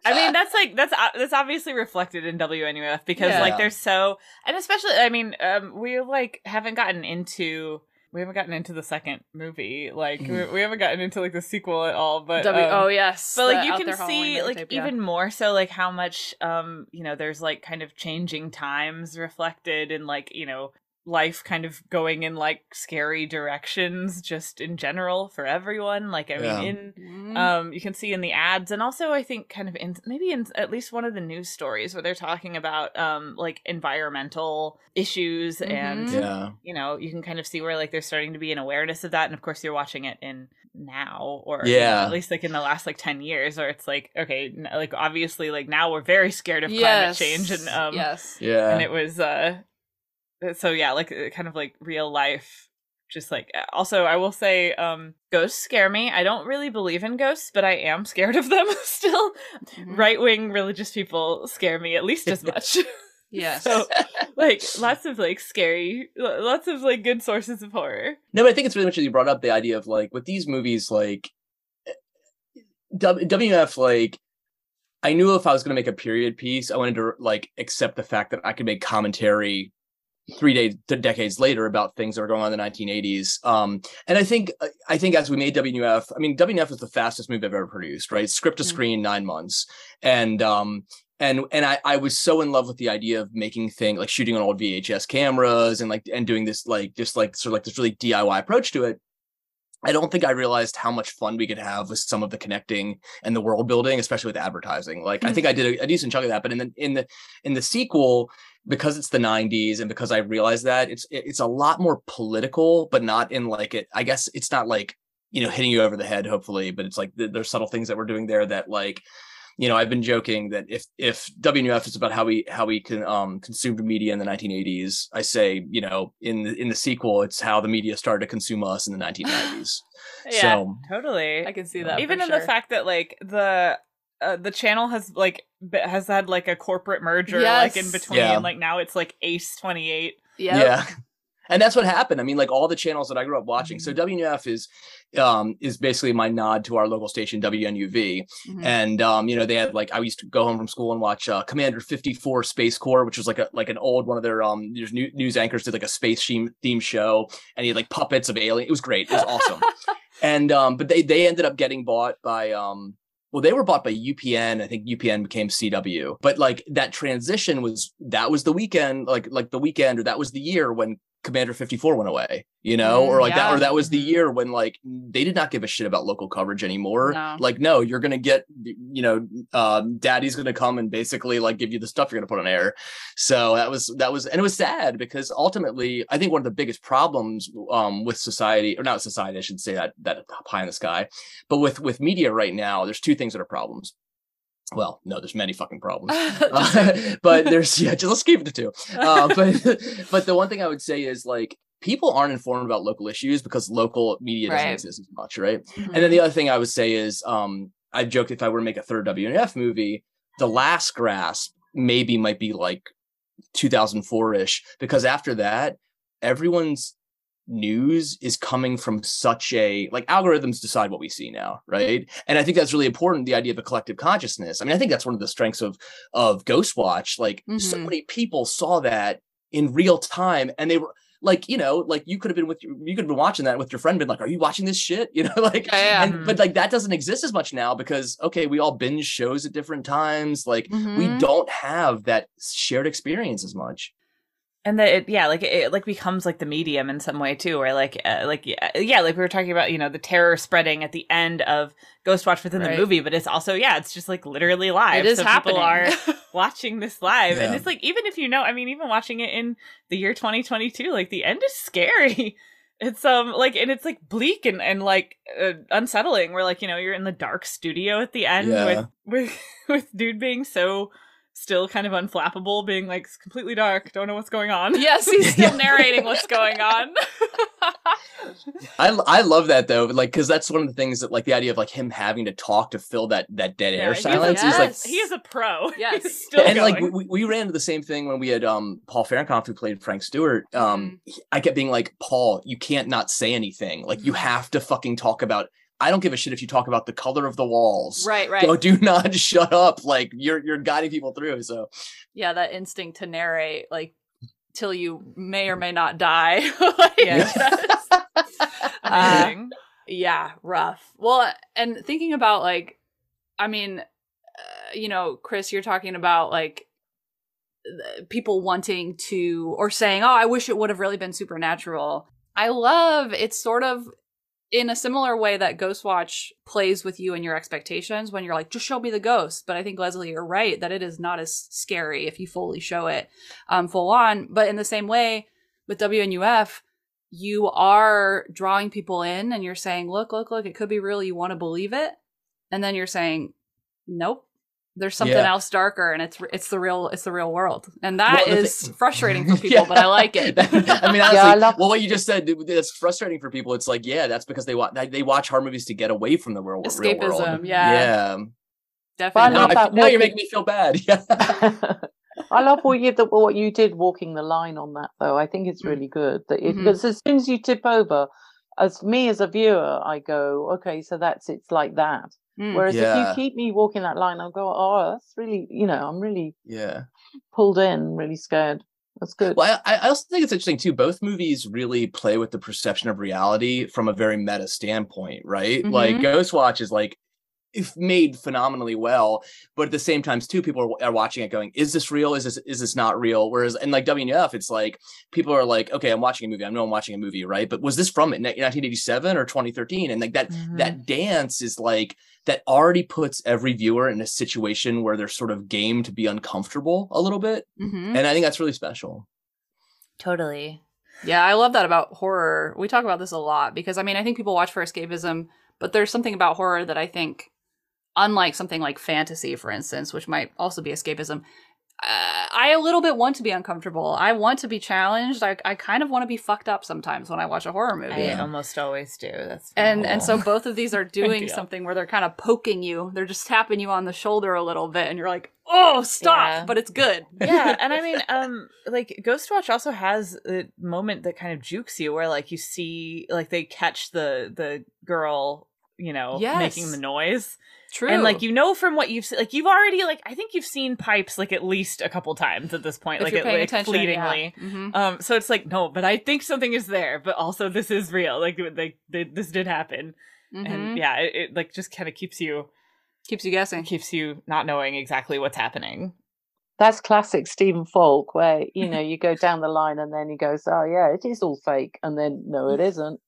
I mean, that's like that's o- that's obviously reflected in WNUF because Yeah. like they're so, and especially I mean, um, we like haven't gotten into we haven't gotten into the second movie, like we, we haven't gotten into like the sequel at all, but W- um, oh yes, but like you can see Murder like Tape, yeah. even more so like how much um you know there's like kind of changing times reflected in like you know life kind of going in like scary directions just in general for everyone like i Yeah. mean in Mhm. um you can see in the ads and also i think kind of in maybe in at least one of the news stories where they're talking about um like environmental issues and Mhm. yeah you know you can kind of see where like there's starting to be an awareness of that and of course you're watching it in now or you know, Yeah. at least like in the last like 10 years or it's like okay like obviously like now we're very scared of yes. climate change and um yes, yeah and it was uh so yeah like uh, kind of like real life just like also I will say um ghosts scare me. I don't really believe in ghosts, but I am scared of them still. Mhm. Right-wing religious people scare me at least as much. Yes. so like lots of like scary lots of like good sources of horror. No, but I think it's really much as you brought up the idea of like with these movies, like W- WF, like I knew if I was going to make a period piece, I wanted to like accept the fact that I could make commentary three days, th- decades later about things that were going on in the 1980s. Um, and I think, I think as we made WF, I mean, WF was the fastest movie I've ever produced, right? Script to Mhm. screen, nine months, and um, and and I, I was so in love with the idea of making thing like shooting on old VHS cameras and like and doing this like just like sort of like this really DIY approach to it. I don't think I realized how much fun we could have with some of the connecting and the world building, especially with advertising. Like I think I did a, a decent chunk of that, but in the in the in the sequel, because it's the 90s and because I realized that it's it's a lot more political, but not in like it. I guess it's not like you know hitting you over the head, hopefully, but it's like there's subtle things that we're doing there that like you know, I've been joking that if if WNUF is about how we how we can um consume media in the 1980s, I say, you know, in the in the sequel, it's how the media started to consume us in the 1990s. Yeah, So- totally. I can see that. Even for in the fact that like the uh, the channel has like b- has had like a corporate merger like in between Yeah. like now it's like Ace 28. Yep. Yeah. And that's what happened. I mean, like all the channels that I grew up watching. Mm-hmm. So WNUF is um is basically my nod to our local station WNUV. Mhm. And um, you know, they had like I used to go home from school and watch uh, Commander 54 Space Corps, which was like a like an old one of their um there's new, news anchors did like a space theme theme show and he had like puppets of alien. It was great. It was awesome. and um, but they they ended up getting bought by um well, they were bought by UPN. I think UPN became CW. But like that transition was that was the weekend, like like the weekend, or that was the year when Commander 54 went away, you know, Mm, or like that, or that was the year when like they did not give a shit about local coverage anymore. No. Like, no, you're gonna get, you know, um, daddy's gonna come and basically like give you the stuff you're gonna put on air. So that was that was, and it was sad because ultimately, I think one of the biggest problems um with society, or not society, I should say that that pie in the sky, but with with media right now, there's two things that are problems. Well, no, there's many fucking problems. Uh, but there's yeah, just let's keep it to two. Uh, but but the one thing I would say is like people aren't informed about local issues because local media doesn't Right. exist as much, right? Mhm. And then the other thing I would say is um I joked if I were to make a third WNF movie, the last grasp maybe might be like 2004ish because after that everyone's news is coming from such a like algorithms decide what we see now right and i think that's really important the idea of a collective consciousness i mean i think that's one of the strengths of of ghostwatch like so Mhm. many people saw that in real time and they were like you know like you could have been with you could have been watching that with your friend been like are you watching this shit you know like Yeah, yeah. and but like that doesn't exist as much now because okay we all binge shows at different times like we Mhm. don't have that shared experience as much and that it yeah like it like becomes like the medium in some way too where like uh, like yeah, yeah like we were talking about you know the terror spreading at the end of ghost watch within Right. the movie but it's also yeah it's just like literally live It is so happening. people are watching this live and it's like even if you know i mean even watching it in the year 2022 like the end is scary it's um like and it's like bleak and and like uh, unsettling where like you know you're in the dark studio at the end Yeah. with with with dude being so still kind of unflappable being like it's completely dark don't know what's going on yes, he's still narrating what's going on. I I love that though, like because that's one of the things that like the idea of like him having to talk to fill that that dead air he's a- silence is like he is a pro. Yes. He's still and like we, we ran into the same thing when we had um Paul Fahrenkopf who played Frank Stewart. Um Mm-hmm. I kept being like, Paul, you can't not say anything. Like you have to fucking talk about I don't give a shit if you talk about the color of the walls. right, right. So do not shut up. Like you're you're guiding people through. So yeah, that instinct to narrate, like, till you may or may not die. like, that's- Uh, yeah, rough. Well, and thinking about like, I mean, uh, you know, Chris, you're talking about like th- people wanting to or saying, "Oh, I wish it would have really been supernatural." I love it's sort of in a similar way that Ghostwatch plays with you and your expectations when you're like, just show me the ghost. But I think Lesley, you're right that it is not as scary if you fully show it um, full on. But in the same way with WNUF, you are drawing people in there's something Yeah. else darker, and it's it's the real it's the real world, and that Well, is thi- frustrating for people. But I like it. I mean, honestly, I love- well, what you just said, that's frustrating for people. It's like, yeah, that's because they watch they watch horror movies to get away from the real, real world. Escapism, yeah. Yeah. Definitely. Now, love I- that now you're making me feel bad. Yeah. I love what you the, what you did walking the line on that though. I think Mm. it's really good that it, Mhm. because as soon as you tip over, as me as a viewer, I go, okay, so that's it's like that. Mm. Whereas if you keep me walking that line, I'll go, oh, that's really, you know, I'm really yeah. pulled in, really scared. That's good. Well, I, I also think it's interesting too. Both movies really play with the perception of reality from a very meta standpoint, right? Like Mhm. Ghostwatch is like if made phenomenally well, but at the same time, too, people are, are watching it going, "Is this real? Is this is this not real?" Whereas, and like WNF, it's like people are like, "Okay, I'm watching a movie. I know I'm watching a movie, right? But was this from 1987 or 2013?" And like that Mhm. that dance is like that already puts every viewer in a situation where they're sort of game to be uncomfortable a little bit, Mhm. and I think that's really special. Totally. Yeah, I love that about horror. We talk about this a lot because I mean, I think people watch for escapism, but there's something about horror that I think, unlike something like fantasy, for instance, which might also be escapism, uh, I a little bit want to be uncomfortable. I want to be challenged. I, I kind of want to be fucked up sometimes when I watch a horror movie. I almost always do. That's and and so both of these are doing something where they're kind of poking you. They're just tapping you on the shoulder a little bit, and you're like, "Oh, stop!" Yeah. But it's good. yeah, and I mean, um, like Ghostwatch also has a moment that kind of jukes you, where like you see, like they catch the the girl, you know, making the noise, True. and like you know from what you've se- like you've already like I think you've seen pipes like at least a couple times at this point, if like it, like fleetingly. yeah. Mhm. Um, so it's like no, but I think something is there, but also this is real. Like they, this did happen, Mhm. and yeah, it, it like just kind of keeps you keeps you guessing. keeps you not knowing exactly what's happening. That's classic Stephen Volk, where you know you go down the line and then he goes, "Oh yeah, it is all fake," and then no, it isn't.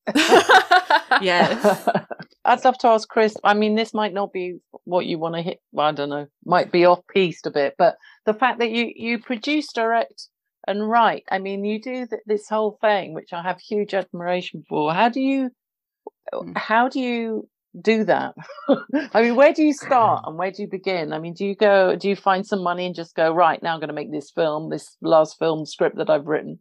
Yes. I'd love to ask Chris. I mean, this might not be what you want to hit. Well, I don't know. Might be off piste a bit, but the fact that you you produce, direct, and write. I mean, you do th- this whole thing, which I have huge admiration for. How do you? Mm. How do you do that? I mean, where do you start and where do you begin? I mean, do you go? Do you find some money and just go right now? I'm going to make this film, this last film script that I've written.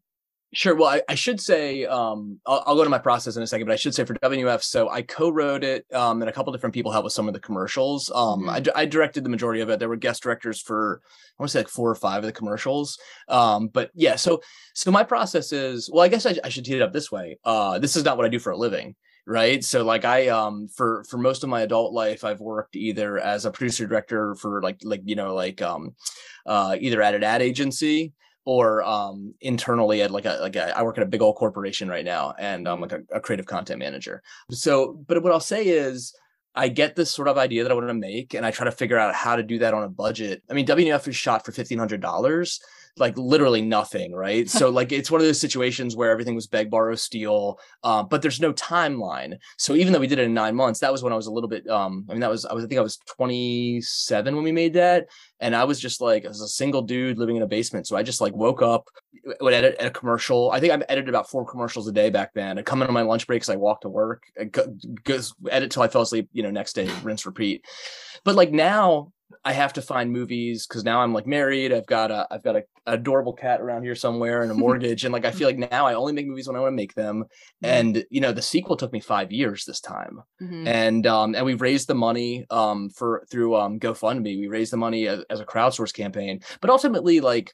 Sure. Well, I, I should say um, I'll, I'll go to my process in a second, but I should say for WF, so I co-wrote it, um, and a couple different people helped with some of the commercials. Um, I, di- I directed the majority of it. There were guest directors for I want to say like four or five of the commercials. Um, but yeah, so so my process is well, I guess I, I should tee it up this way. Uh, this is not what I do for a living, right? So like I um for for most of my adult life, I've worked either as a producer director for like like you know like um uh either at an ad agency or um internally at like a like a, I work at a big old corporation right now and I'm like a, a creative content manager. So but what I'll say is I get this sort of idea that I want to make and I try to figure out how to do that on a budget. I mean WNF is shot for fifteen hundred dollars, like literally nothing, right? so like it's one of those situations where everything was beg, borrow, steal, uh, but there's no timeline. So even though we did it in nine months, that was when I was a little bit um I mean that was I was I think I was 27 when we made that and I was just like, as a single dude living in a basement. So I just like woke up, would edit a commercial. I think I edited about four commercials a day back then. I'd come in on my lunch breaks, I walk to work, I go, go, edit till I fell asleep, you know, next day, rinse, repeat. But like now I have to find movies because now I'm like married. I've got a, I've got a adorable cat around here somewhere and a mortgage. and like, I feel like now I only make movies when I want to make them. And, you know, the sequel took me five years this time Mhm. and um and we raised the money um for through um GoFundMe. We raised the money as, as a crowdsource campaign, but ultimately, like,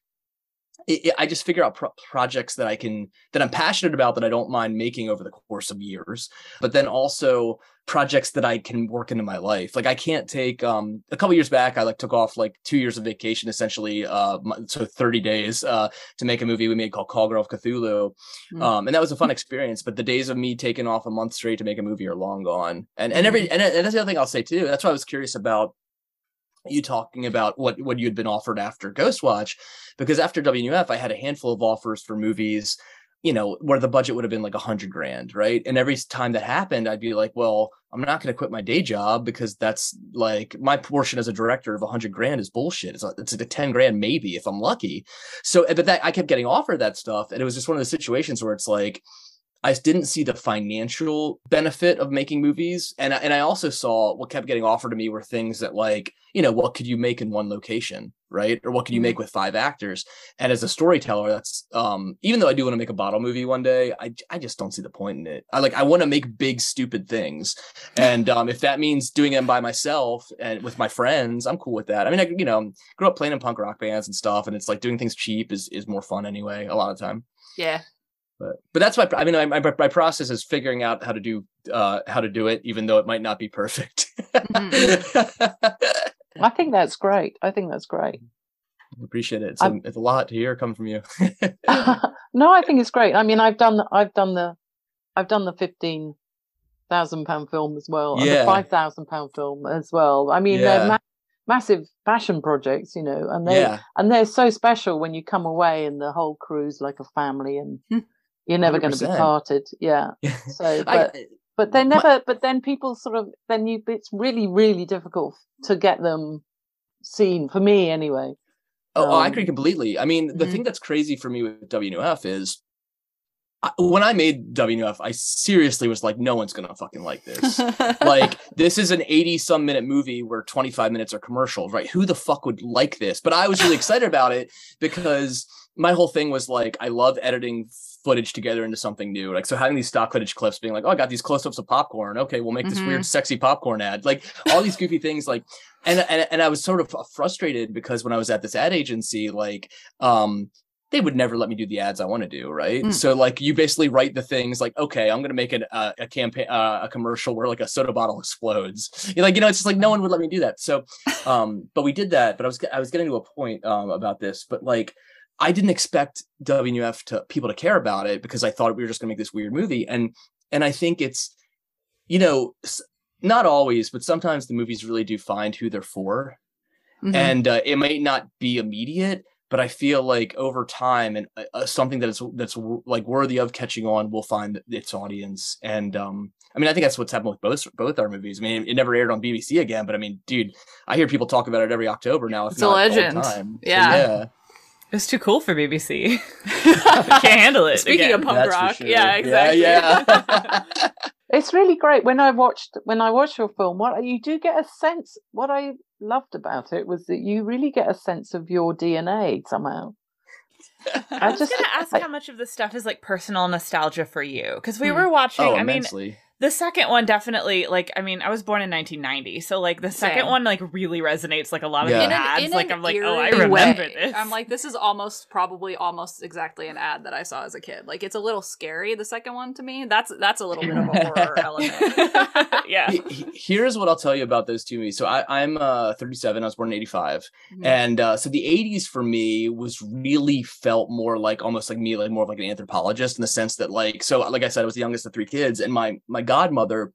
it, it- I just figure out pro- projects that I can that I'm passionate about that I don't mind making over the course of years, but then also projects that I can work into my life. Like I can't take um a couple years back I like took off like 2 years of vacation essentially uh so 30 days uh to make a movie we made called Call Girl of Cthulhu. Mm. Um and that was a fun experience, but the days of me taking off a month straight to make a movie are long gone. And and every and, and that's the other thing I'll say too. That's why I was curious about you talking about what what you'd been offered after Ghostwatch because after WF I had a handful of offers for movies you know where the budget would have been like a hundred grand right? And every time that happened i'd be like well i'm not going to quit my day job because that's like my portion as a director of a hundred grand is bullshit. It's, a, it's like a 10 grand maybe if i'm lucky. So but that i kept getting offered that stuff and it was just one of those situations where it's like I didn't see the financial benefit of making movies, and I, and I also saw what kept getting offered to me were things that like you know what could you make in one location, right? Or what could you make with five actors? And as a storyteller, that's um even though I do want to make a bottle movie one day, I I just don't see the point in it. I like I want to make big stupid things, and um if that means doing them by myself and with my friends, I'm cool with that. I mean, I you know grew up playing in punk rock bands and stuff, and it's like doing things cheap is is more fun anyway. A lot of time Yeah. But but that's my i mean my, my, my process is figuring out how to do uh how to do it even though it might not be perfect I think that's great. I think that's great. I appreciate it it's a, it's a lot to hear come from you no, I think it's great. I mean, I've done I've done the I've done the fifteen thousand pound film as well, and the Yeah. five thousand pound film as well. I mean, Yeah. they're ma- massive passion projects, you know, and they yeah and they're so special when you come away and the whole crew's like a family, and. you're never going to be parted. Yeah. So, I, but but they never. But then people sort of then you. It's really really difficult to get them seen for me anyway. oh, oh, i um, agree completely i mean the Mhm. thing that's crazy for me with wnf is when i made wnf i seriously was like no one's gonna fucking like this like this is an 80 some minute movie where 25 minutes are commercials right who the fuck would like this but i was really excited about it because my whole thing was like i love editing footage together into something new like so having these stock footage clips being like oh i got these close-ups of popcorn okay we'll make this Mhm. weird sexy popcorn ad like all these goofy things like and, and and i was sort of frustrated because when i was at this ad agency like um they would never let me do the ads I want to do, right? Mm. So like you basically write the things like, okay, I'm gonna make an, uh, a campaign, uh, a commercial where like a soda bottle explodes. You're like, you know, it's just like no one would let me do that. So, um, but we did that. But I was I was getting to a point um about this, but like I didn't expect WF to people to care about it because I thought we were just gonna make this weird movie, and and I think it's, you know, not always, but sometimes the movies really do find who they're for Mhm. and uh, it might not be immediate but i feel like over time and uh, uh, something that is that's w- like worthy of catching on will find its audience and um i mean i think that's what's happened with both both our movies i mean it, never aired on bbc again but i mean dude i hear people talk about it every october now if It's a legend. time. So, Yeah. Yeah It was too cool for BBC. Can't handle it. Speaking again. of punk That's rock, sure. yeah, exactly. yeah, yeah. It's really great when I watched when I watched your film. What you do get a sense. What I loved about it was that you really get a sense of your DNA somehow. I I was just gonna ask I- how much of this stuff is like personal nostalgia for you because we Hmm. were watching. oh I mean, immensely the second one definitely like. I mean, I was born in 1990, so like the second Same. one like really resonates. Like a lot of Yeah. the In an- ads, in like I'm like, oh, I remember way. this. I'm like, this is almost probably almost exactly an ad that I saw as a kid. Like it's a little scary, the second one to me. That's that's a little bit of a horror element. yeah. He- he- here's what i'll tell you about those two movies so I, i'm uh 37 i was born in 85 Mhm. and uh, so the 80s for me was really felt more like almost like me like more of like an anthropologist in the sense that like so like i said i was the youngest of three kids and my my godmother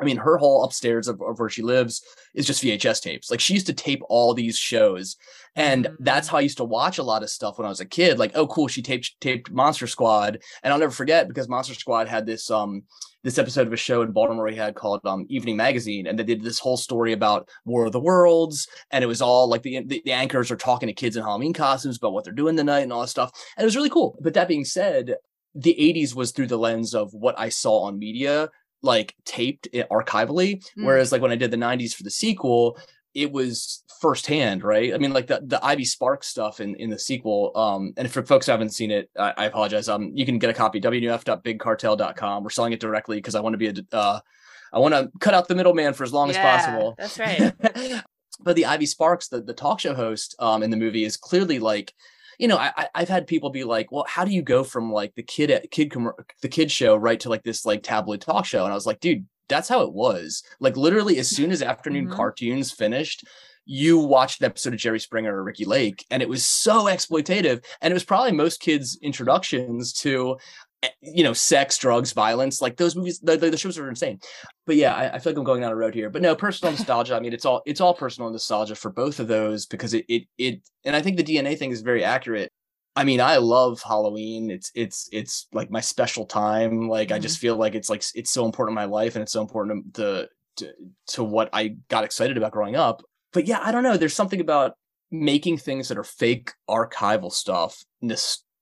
I mean, her whole upstairs of, of where she lives is just VHS tapes. Like she used to tape all these shows, and Mm. that's how I used to watch a lot of stuff when I was a kid. Like, oh, cool, she taped taped Monster Squad, and I'll never forget because Monster Squad had this um this episode of a show in Baltimore he had called um Evening Magazine, and they did this whole story about War of the Worlds, and it was all like the the, the anchors are talking to kids in Halloween costumes about what they're doing tonight and all that stuff, and it was really cool. But that being said, the 80s was through the lens of what I saw on media like taped archivally. Mm. whereas like when i did the 90s for the sequel it was firsthand right? I mean like the, the ivy spark stuff in in the sequel um and for folks who haven't seen it i, I apologize. Um you can get a copy wf.bigcartel.com we're selling it directly because i want to be a uh i want to cut out the middleman for as long as possible. That's right. but the Ivy Sparks, the, the talk show host um, in the movie, is clearly like, you know, I, I've had people be like, well, how do you go from like the kid at kid com- the kid show right to like this like tabloid talk show? And I was like, dude, that's how it was. Like literally, as soon as afternoon Mhm. cartoons finished. You watched an episode of Jerry Springer or Ricki Lake, and it was so exploitative. And it was probably most kids' introductions to, Eh, you know, sex, drugs, violence. Like those movies, the, the, the shows are insane but yeah, I, I feel like I'm going down a road here. But no, personal nostalgia. I mean, it's all it's all personal nostalgia for both of those because it it it and I think the DNA thing is very accurate. I mean, I love Halloween. It's it's it's like my special time. Like I mm-hmm. just feel like it's like it's so important in my life and it's so important to to to what I got excited about growing up. But yeah, I don't know. There's something about making things that are fake archival stuff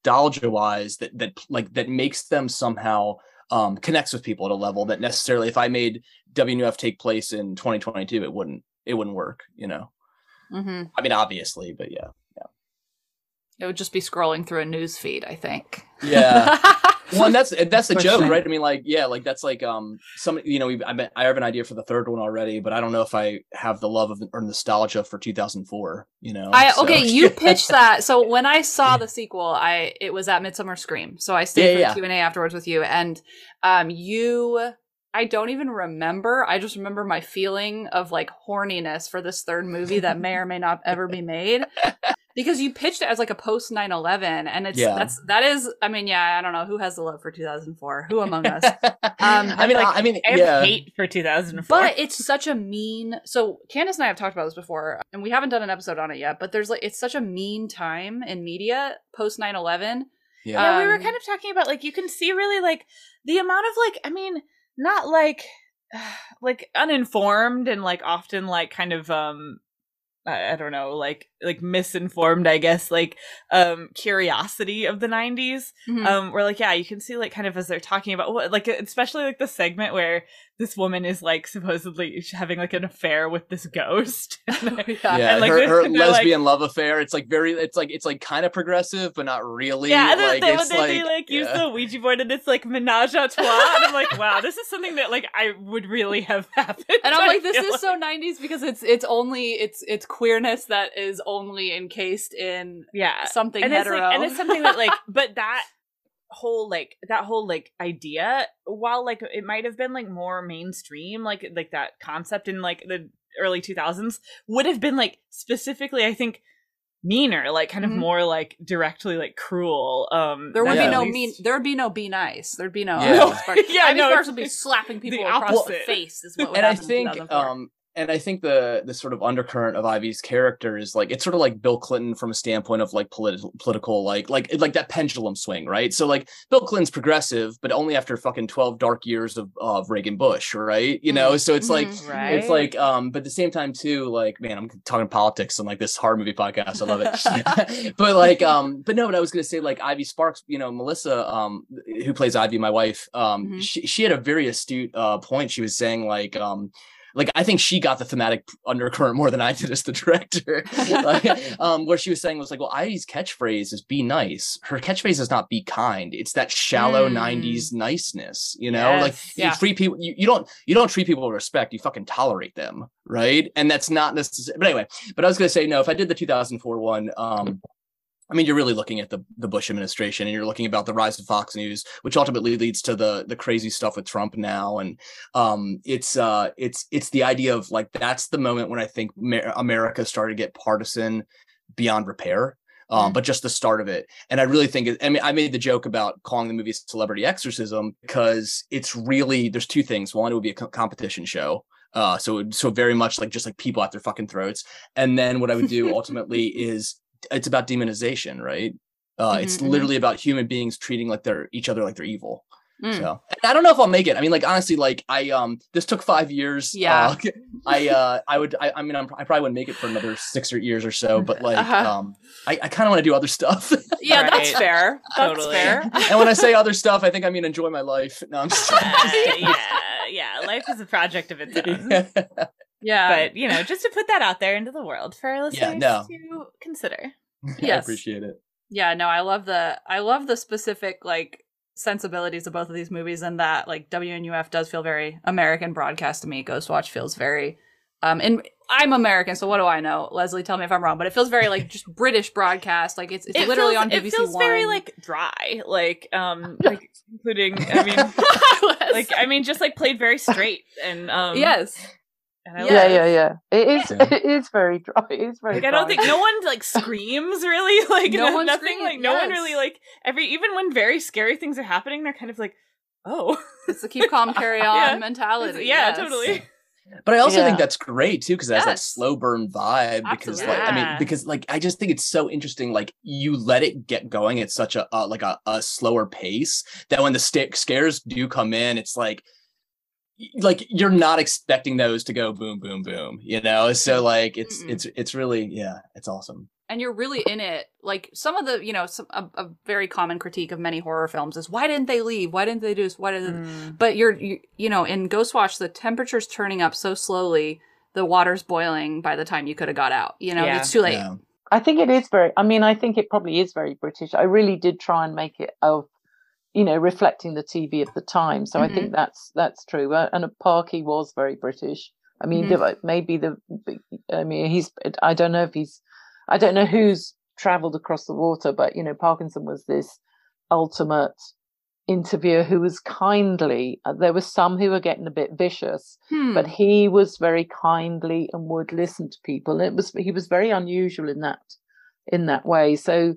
nostalgia wise that that like that makes them somehow um connects with people at a level that necessarily if I made WNUF take place in 2022 it wouldn't it wouldn't work you know? Hmm I mean obviously but yeah, yeah. It would just be scrolling through a news feed, I think. yeah well and that's that's the joke right I mean like yeah like that's like um some you know we I, I have an idea for the third one already but I don't know if I have the love of or nostalgia for 2004 you know I so- okay, you pitched that. So when I saw the sequel, I it was at Midsummer Scream. So I stayed Yeah, for Q and A afterwards with you, and um, you. I don't even remember. I just remember my feeling of like horniness for this third movie that may or may not ever be made. Because you pitched it as like a post 9-11 and it's Yeah. that's that is I mean, yeah, I don't know who has the love for 2004. Who among us? I mean, like, I, I mean, I have yeah. hate for 2004. But it's such a mean. So Candace and I have talked about this before, and we haven't done an episode on it yet. But there's like it's such a mean time in media post 9-11. yeah. yeah, we were Um, kind of talking about like you can see really like the amount of like I mean not like like uninformed and like often like kind of um I, I don't know like like misinformed I guess like um curiosity of the 90s Mhm. um where like yeah you can see like kind of as they're talking about what like especially like the segment where this woman is like supposedly having like an affair with this ghost yeah. yeah, and, like, her, they're- her they're, like- lesbian love affair. It's like very, it's like it's like kind of progressive, but not really. Yeah, and then like, they, it's when they, they, like use the Ouija board and it's like menage a trois, and I'm like, wow, this is something that like I would really have happened. And I'm like, this feel is so 90s because it's it's only it's it's queerness that is only encased in yeah, something and it's hetero. like, and it's something that like, but that whole like that whole like idea, while like it might have been like more mainstream, like like that concept in like the early 2000s would have been like specifically, I think meaner like kind of Mhm. more like directly like cruel um there would Yeah. be no least- mean. There would be no be nice. There'd be no. Yeah. Ivy Sparks. Yeah, Ivy no, would be slapping people the across the face. Is what would and I happen in think um and I think the the sort of undercurrent of Ivy's character is like it's sort of like Bill Clinton from a standpoint of like political political like like like that pendulum swing, right? So like Bill Clinton's progressive, but only after fucking 12 dark years of, of Reagan Bush, right? You know, so it's like Mhm. right it's like um but at the same time too like man i'm talking politics on like this horror movie podcast i love it but like um but no but i was gonna say like ivy sparks you know melissa um who plays ivy my wife um Mhm. she, she had a very astute uh point she was saying like um like I think she got the thematic undercurrent more than I did as the director. like, um, where she was saying was like, well, Ivy's catchphrase is "be nice." Her catchphrase is not "be kind." It's that shallow Mm. '90s niceness, you know. Like Yes. you Yeah. treat people you, you don't you don't treat people with respect you fucking tolerate them right and that's not necessary but anyway but i was going to say no if i did the 2004 one um I mean, you're really looking at the the Bush administration, and you're looking about the rise of Fox News, which ultimately leads to the the crazy stuff with Trump now, and um, it's uh, it's it's the idea of like that's the moment when I think America started to get partisan beyond repair, um, Mm. but just the start of it. And I really think, I mean, I made the joke about calling the movie Celebrity Exorcism because it's really there's two things. One, it would be a co- competition show. Uh, so so very much like just like people at their fucking throats. And then what I would do ultimately is it's about demonization, right? Uh, it's Mhm, mhm. literally about human beings treating like they're each other like they're evil. Mm. So and I don't know if I'll make it. I mean, like honestly, like I um this took five years. Yeah. Uh, I uh I would I, I mean I'm, I probably wouldn't make it for another six or years or so, but like Uh-huh. um I, I kind of want to do other stuff. yeah, that's fair. That's Totally. fair. and when I say other stuff, I think I mean enjoy my life. No, I'm just Uh, yeah, yeah. Life is a project of its own. Yeah. But you know, just to put that out there into the world for our listeners no. to consider. Yes. I appreciate it. yeah no i love the i love the specific like sensibilities of both of these movies and that like wnuf does feel very american broadcast to me ghostwatch feels very um and i'm american so what do i know lesley tell me if i'm wrong but it feels very like just british broadcast like it's, it's It literally feels, on it bbc feels one very like dry, like um, like including. I mean, like I mean, just like played very straight and um. yes and I Yeah. Yeah, love- yeah, yeah. It is. Yeah. It is very dry. It is very. Like I don't think no one like screams really like No no one nothing screams, like no one really like every even when very scary things are happening they're kind of like oh it's the keep calm carry on Yeah. mentality yeah yes. totally But I also Yeah. think that's great too, because it has that slow burn vibe. Because Absolutely. like I mean, because like I just think it's so interesting. Like you let it get going at such a uh, like a, a slower pace that when the stick scares do come in, it's like like you're not expecting those to go boom boom boom you know so like it's Mm-mm. it's it's really yeah it's awesome and you're really in it. Like some of the, you know, some, a, a very common critique of many horror films is why didn't they leave? Why didn't they do this? Why did? Mm. But you're, you, you know, in Ghostwatch, the temperature's turning up so slowly, the water's boiling by the time you could have got out. You know, Yeah. it's too late. yeah. I think it is very. I mean, I think it probably is very British. I really did try and make it of, you know, reflecting the TV of the time. So I think that's that's true. Uh, and Parky was very British. I mean, Mhm. the- maybe the. I mean, he's. I don't know if he's. I don't know who's travelled across the water, but you know, Parkinson was this ultimate interviewer who was kindly. Uh, there were some who were getting a bit vicious, Hmm. but he was very kindly and would listen to people. It was he was very unusual in that in that way. So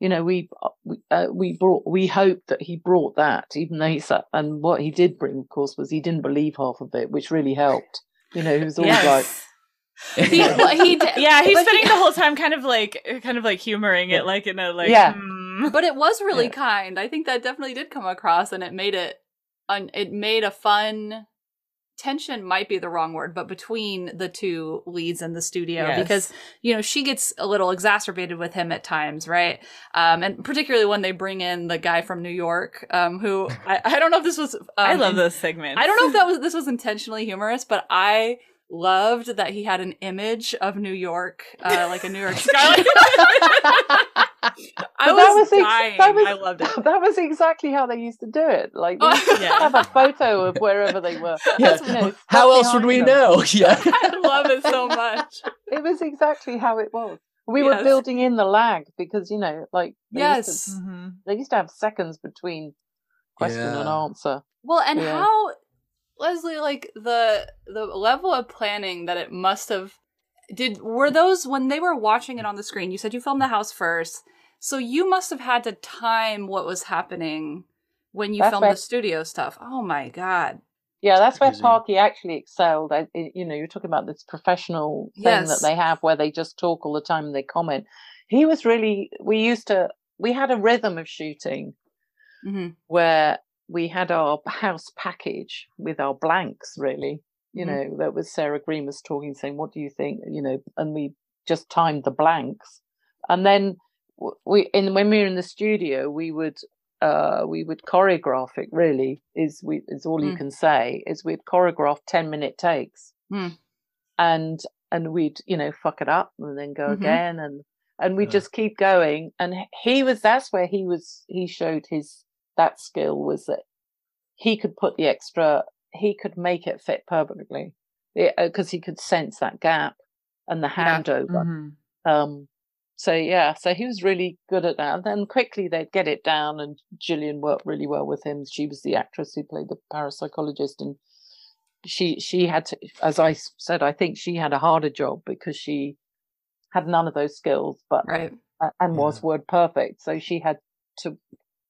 you know we we, uh, we brought we hoped that he brought that, even though he sat and what he did bring, of course, was he didn't believe half of it, which really helped. You know, he was always like. He, well, he did, yeah, he's but spending he- the whole time kind of like kind of like humoring it like in a like Yeah. hmm. but it was really Yeah. kind. I think that definitely did come across, and it made it, un, it made a fun tension. Might be the wrong word, but between the two leads in the studio, Yes. because you know she gets a little exacerbated with him at times, right? Um, and particularly when they bring in the guy from New York, um, who I, I don't know if this was. Um, I love those segments. I don't know if that was this was intentionally humorous, but I loved that he had an image of New York, uh, like a New York skyline. I was, that was ex- that was- I loved it. that was exactly how they used to do it. Like they used to yeah. have a photo of wherever they were. Yeah. You know, how else would we them. know yeah I love it so much. It was exactly how it was. We were building in the lag because you know, like they used to- Yes. Mhm. they used to have seconds between question and answer. Well, and Yeah. how Lesley, like the the level of planning that it must have did were those when they were watching it on the screen. You said you filmed the house first, so you must have had to time what was happening when you That's filmed where- the studio stuff. Oh my god! Yeah, that's where Parky actually excelled. I, I- you know, you're talking about this professional thing Yes. that they have where they just talk all the time and they comment. He was really. We used to. We had a rhythm of shooting hmm where we had our house package with our blanks really you Mhm. know that was Sarah Greene was talking saying what do you think you know and we just timed the blanks and then w- we in when we were in the studio we would uh we would choreograph it really is we is all you Mm. can say is we'd choreograph 10 minute takes Mm. and and we'd you know fuck it up and then go Mhm. again and and we Yeah. just keep going and he was that's where he was he showed his that skill was that he could put the extra he could make it fit perfectly because he could sense that gap and the Yeah. handover Mhm. um so yeah so he was really good at that and then quickly they'd get it down and Gillian worked really well with him. She was the actress who played the parapsychologist and she she had to as I said i think she had a harder job because she had none of those skills but Right. a- and was word perfect so she had to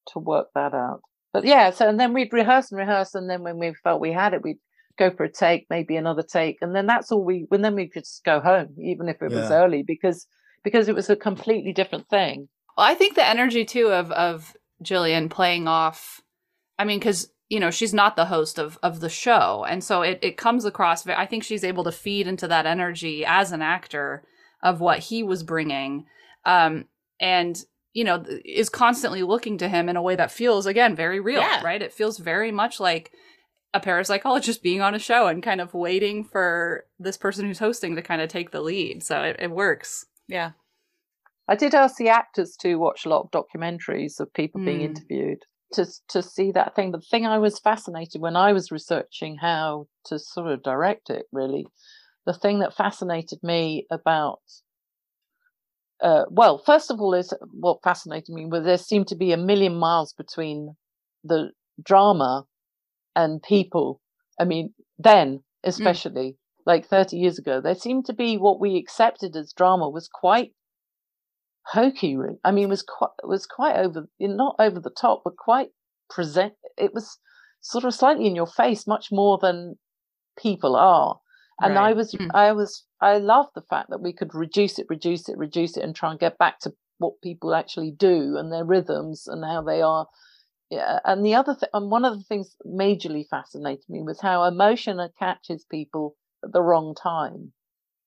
to work that out. But yeah so and then we'd rehearse and rehearse and then when we felt we had it we'd go for a take maybe another take and then that's all we and then we could just go home even if it was early because because it was a completely different thing Well, I think the energy too of of Gillian playing off. I mean, because you know she's not the host of of the show, and so it it comes across. I think she's able to feed into that energy as an actor of what he was bringing, um, and you know is constantly looking to him in a way that feels again very real. Yeah. Right? It feels very much like a parapsychologist being on a show and kind of waiting for this person who's hosting to kind of take the lead. So it, it works. Yeah. I did ask the actors to watch a lot of documentaries of people being Mm. interviewed to to see that thing. But the thing I was fascinated when I was researching how to sort of direct it, really, the thing that fascinated me about, uh, well, first of all, is what fascinated me was there seemed to be a million miles between the drama and people. I mean, then especially like 30 years ago, there seemed to be what we accepted as drama was quite hokey really. i mean it was quite was quite over not over the top but quite present it was sort of slightly in your face much more than people are and i was Mm. i was i love the fact that we could reduce it reduce it reduce it and try and get back to what people actually do and their rhythms and how they are yeah, and the other th- and one of the things majorly fascinated me was how emotion catches people at the wrong time.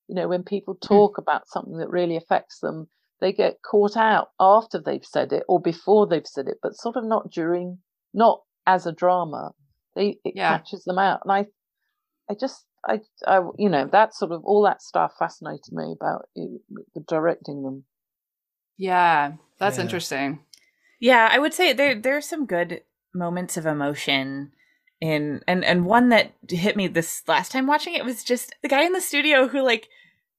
You know, when people hmm. talk about something that really affects them, they get caught out after they've said it or before they've said it, but sort of not during, not as a drama. They it Yeah. catches them out, and I, I just, I, I, you know, that sort of all that stuff fascinated me about you- the directing them. Yeah, that's Yeah. interesting. Yeah, I would say there there are some good moments of emotion in and and one that hit me this last time watching it was just the guy in the studio who like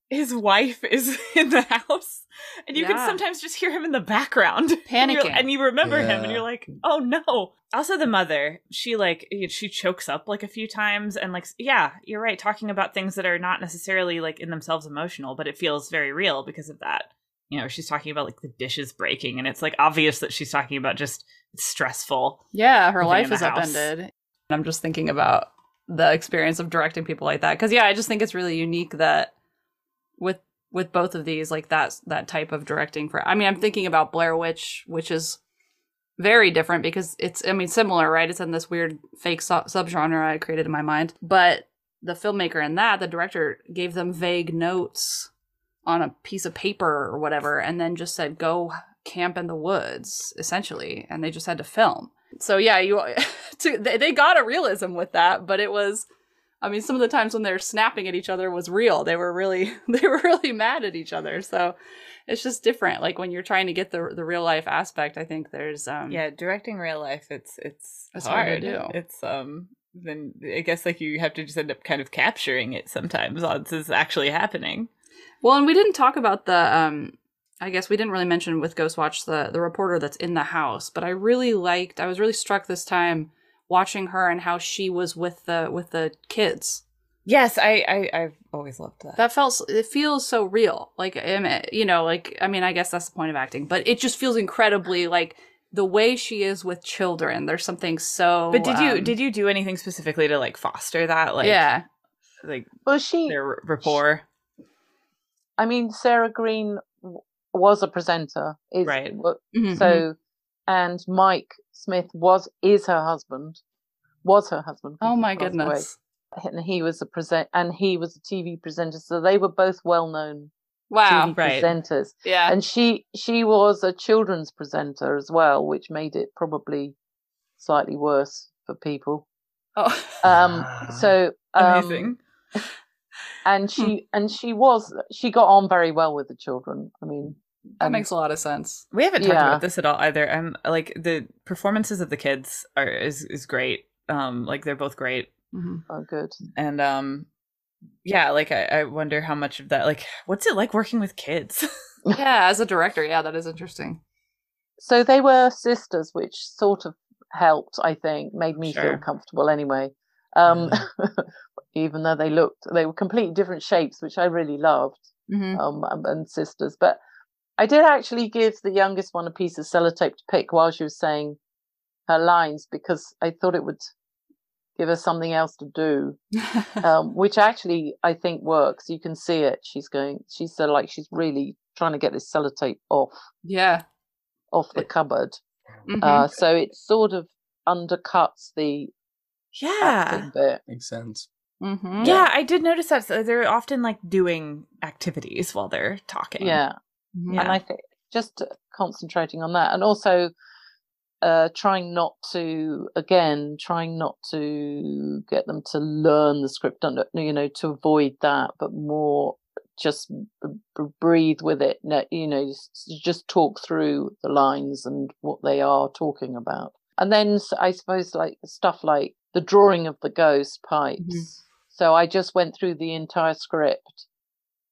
his wife is in the house and you can sometimes just hear him in the background and, you're- Panicking. and you remember him and you're like oh no also the mother she like she chokes up like a few times and like yeah you're right talking about things that are not necessarily like in themselves emotional but it feels very real because of that you know she's talking about like the dishes breaking and it's like obvious that she's talking about just stressful Yeah, her life is house. upended. I'm just thinking about the experience of directing people like that. Because yeah, I just think it's really unique that with with both of these like that that type of directing for I mean, I'm thinking about Blair Witch, which is very different because it's I mean similar, right? It's in this weird fake su- subgenre I created in my mind, but the filmmaker in that, the director gave them vague notes on a piece of paper or whatever and then just said go camp in the woods essentially and they just had to film so yeah you to, they, got a realism with that but it was i mean some of the times when they're snapping at each other was real. They were really they were really mad at each other. So it's just different. Like when you're trying to get the the real life aspect i think there's um yeah directing real life it's it's It's hard to do. it's um then i guess like you have to just end up kind of capturing it sometimes this is actually happening. Well, and we didn't talk about the um I guess we didn't really mention with Ghostwatch the the reporter that's in the house, but I really liked I was really struck this time watching her and how she was with the with the kids. yes i, I i've always loved that That felt it feels so real. Like you know, like I mean, I guess that's the point of acting, but it just feels incredibly like the way she is with children. There's something so but did you um, did you do anything specifically to like foster that like Yeah. like Well, she, their rapport I mean, Sarah Greene w- was a presenter, is Right. wa- Mhm, so, and Mike Smith was is her husband, was her husband. Oh my passed away. goodness. And he was a present, and he was a TV presenter, so they were both well known Wow. TV right. presenters. Yeah. And she she was a children's presenter as well, which made it probably slightly worse for people. oh. Um, so um, amazing and she and she was she got on very well with the children. I mean, that and- makes a lot of sense. we haven't talked yeah. about this at all either um like the performances of the kids are is is great um like they're both great hmm oh, good. and um yeah like I, I wonder how much of that like what's it like working with kids Yeah, as a director, yeah, that is interesting. So they were sisters, which sort of helped. I think made me Sure. feel comfortable anyway. Um, even though they looked, they were completely different shapes, which I really loved. hmm um, and, and sisters. But I did actually give the youngest one a piece of sellotape to pick while she was saying her lines because I thought it would give her something else to do, um, which actually I think works. You can see it. She's going. She's sort of like she's really trying to get this sellotape off yeah. off the cupboard. Mhm. Uh, so it sort of undercuts the yeah acting bit. Makes sense. Mhm. yeah i did notice that so they're often like doing activities while they're talking Yeah. Mhm. and I think just concentrating on that, and also uh, trying not to, again, trying not to get them to learn the script, under, you know, to avoid that, but more just b- breathe with it. You know, just, just talk through the lines and what they are talking about, and then i suppose like stuff like the drawing of the ghost pipes. So I just went through the entire script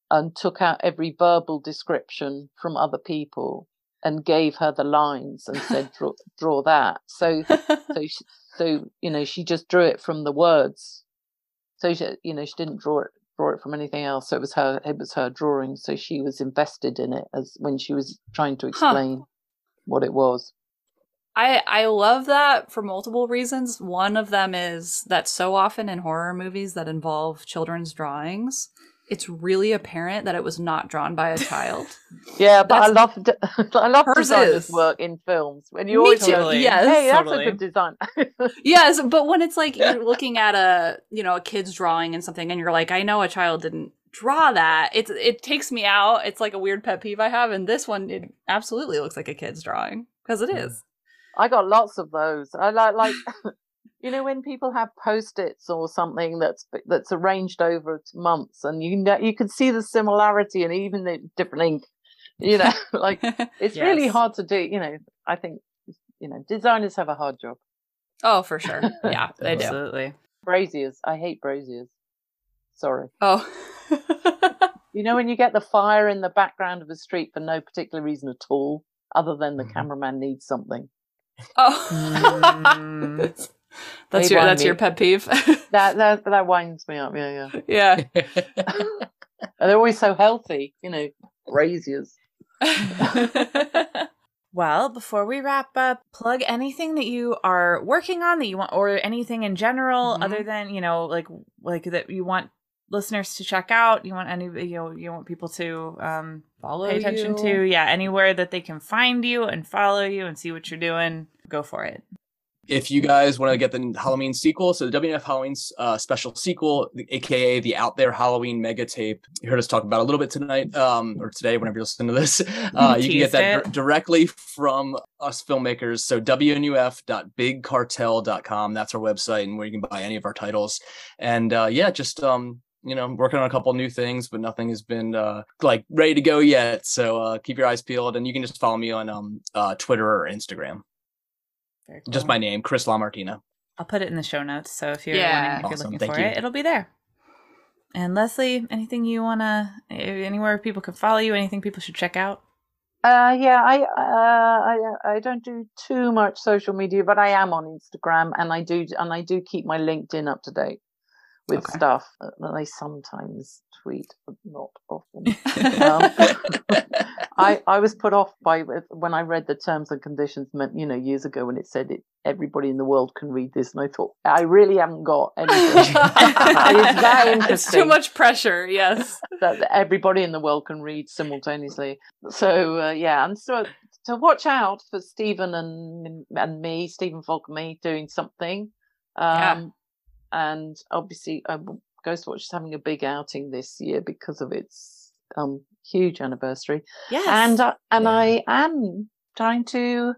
and took out every verbal description from other people and gave her the lines and said draw, draw that. So so she, so you know she just drew it from the words. So she, you know she didn't draw it draw it from anything else. So it was her it was her drawing. So she was invested in it as when she was trying to explain what it was. I I love that for multiple reasons. One of them is that so often in horror movies that involve children's drawings, it's really apparent that it was not drawn by a child. Yeah, but I love I love Hers designers' is. work in films. When you Me always too. go, Yes, hey, that's totally. a good design. yes, but when it's like you're looking at a you know a kid's drawing and something, and you're like, I know a child didn't draw that. It's it takes me out. It's like a weird pet peeve I have, and this one it absolutely looks like a kid's drawing because it hmm. is. I got lots of those. I like like you know when people have post-its or something that's that's arranged over months, and you know you can see the similarity and even the different ink. You know, like it's really hard to do. You know, I think you know designers have a hard job. Oh, for sure. Yeah, they do. Absolutely. Braziers, I hate braziers. Sorry. Oh. You know when you get the fire in the background of a street for no particular reason at all, other than the Mhm. cameraman needs something. oh. That's that's They your that's me- your pet peeve. That that that winds me up. Yeah, yeah. yeah. And they're always so healthy. You know, braziers. Well, before we wrap up, plug anything that you are working on that you want, or anything in general, Mhm. other than you know, like like that you want listeners to check out. You want any, you know, you want people to um, Follow pay attention you. to. Yeah, anywhere that they can find you and follow you and see what you're doing. Go for it. If you guys want to get the Halloween sequel, so the WNUF Halloween uh, special sequel, the- aka the Out There Halloween mega tape, you heard us talk about a little bit tonight, um, or today, whenever you listen to this. Uh, you can get that directly from us filmmakers. So WNUF.bigcartel.com. That's our website, and where you can buy any of our titles. And uh, yeah, just um, you know, working on a couple new things, but nothing has been uh, like ready to go yet. So uh, keep your eyes peeled, and you can just follow me on um, uh, Twitter or Instagram. Very Just cool. my name, Chris LaMartina. I'll put it in the show notes. So if you're Yeah. wondering if you're Awesome. looking Thank for you. it, it'll be there. And Lesley, anything you wanna, eh, anywhere people can follow you, anything people should check out? Uh, yeah, I, uh, I I don't do too much social media, but I am on Instagram, and I do and I do keep my LinkedIn up to date with Okay. stuff. that I sometimes tweet, but not often. Um, I I was put off by when I read the terms and conditions, meant you know years ago when it said it, everybody in the world can read this, and I thought I really haven't got anything. it's that interesting It's too much pressure. Yes. that everybody in the world can read simultaneously. So uh, yeah, and so to watch out for Stephen and and me, Stephen Volk me doing something. Um, Yeah. And obviously, uh, Ghostwatch is having a big outing this year because of its um, huge anniversary. Yes. And uh, and Yeah. I am trying to,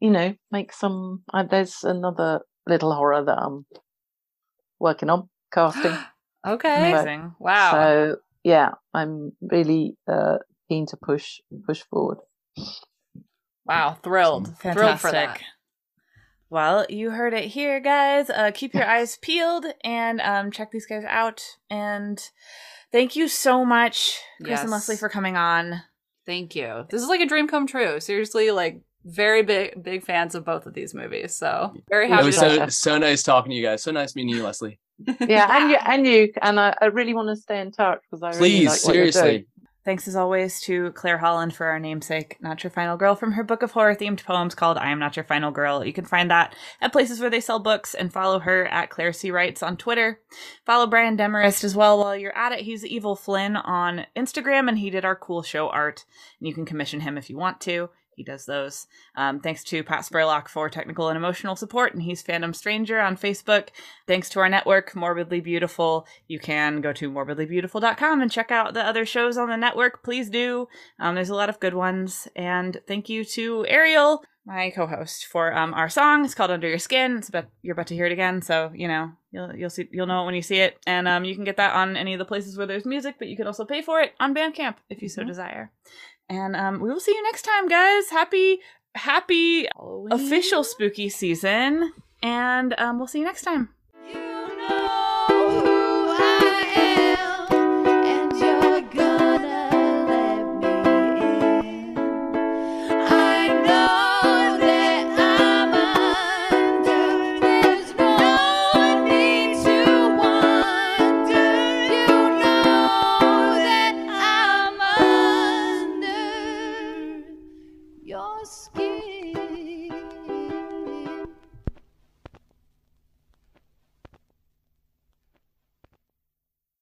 you know, make some. Uh, there's another little horror that I'm working on casting. Okay. amazing. Wow. So yeah, I'm really uh, keen to push push forward. wow. Thrilled. Fantastic. Thrilled for that. Well, you heard it here, guys. Uh, keep your eyes peeled and um, check these guys out. And thank you so much, Chris and Lesley, for coming on. Thank you. This is like a dream come true. Seriously, like very big big fans of both of these movies. So very It It happy. was to- so so nice talking to you guys. So nice meeting you, Lesley. Yeah, and you and you and I, I really want to stay in touch because I really Please, like what you're doing. seriously. Thanks as always to Claire Holland for our namesake, Not Your Final Girl, from her book of horror themed poems called I Am Not Your Final Girl. You can find that at places where they sell books and follow her at Claire C. Writes on Twitter. Follow Brian Demarest as well while you're at it. He's Evil Flynn on Instagram and he did our cool show art. And you can commission him if you want to. He does those. Um, thanks to Pat Spurlock for technical and emotional support, and he's Phantom Stranger on Facebook. Thanks to our network, Morbidly Beautiful. You can go to morbidlybeautiful.com and check out the other shows on the network. Please do. Um, there's a lot of good ones. And thank you to Ariel, my co-host, for um, our song. It's called Under Your Skin. It's about you're about to hear it again, so you know you'll you'll see you'll know it when you see it. And um, you can get that on any of the places where there's music, but you can also pay for it on Bandcamp if you so desire. And um, we will see you next time, guys. Happy happy official spooky season, and um, we'll see you next time.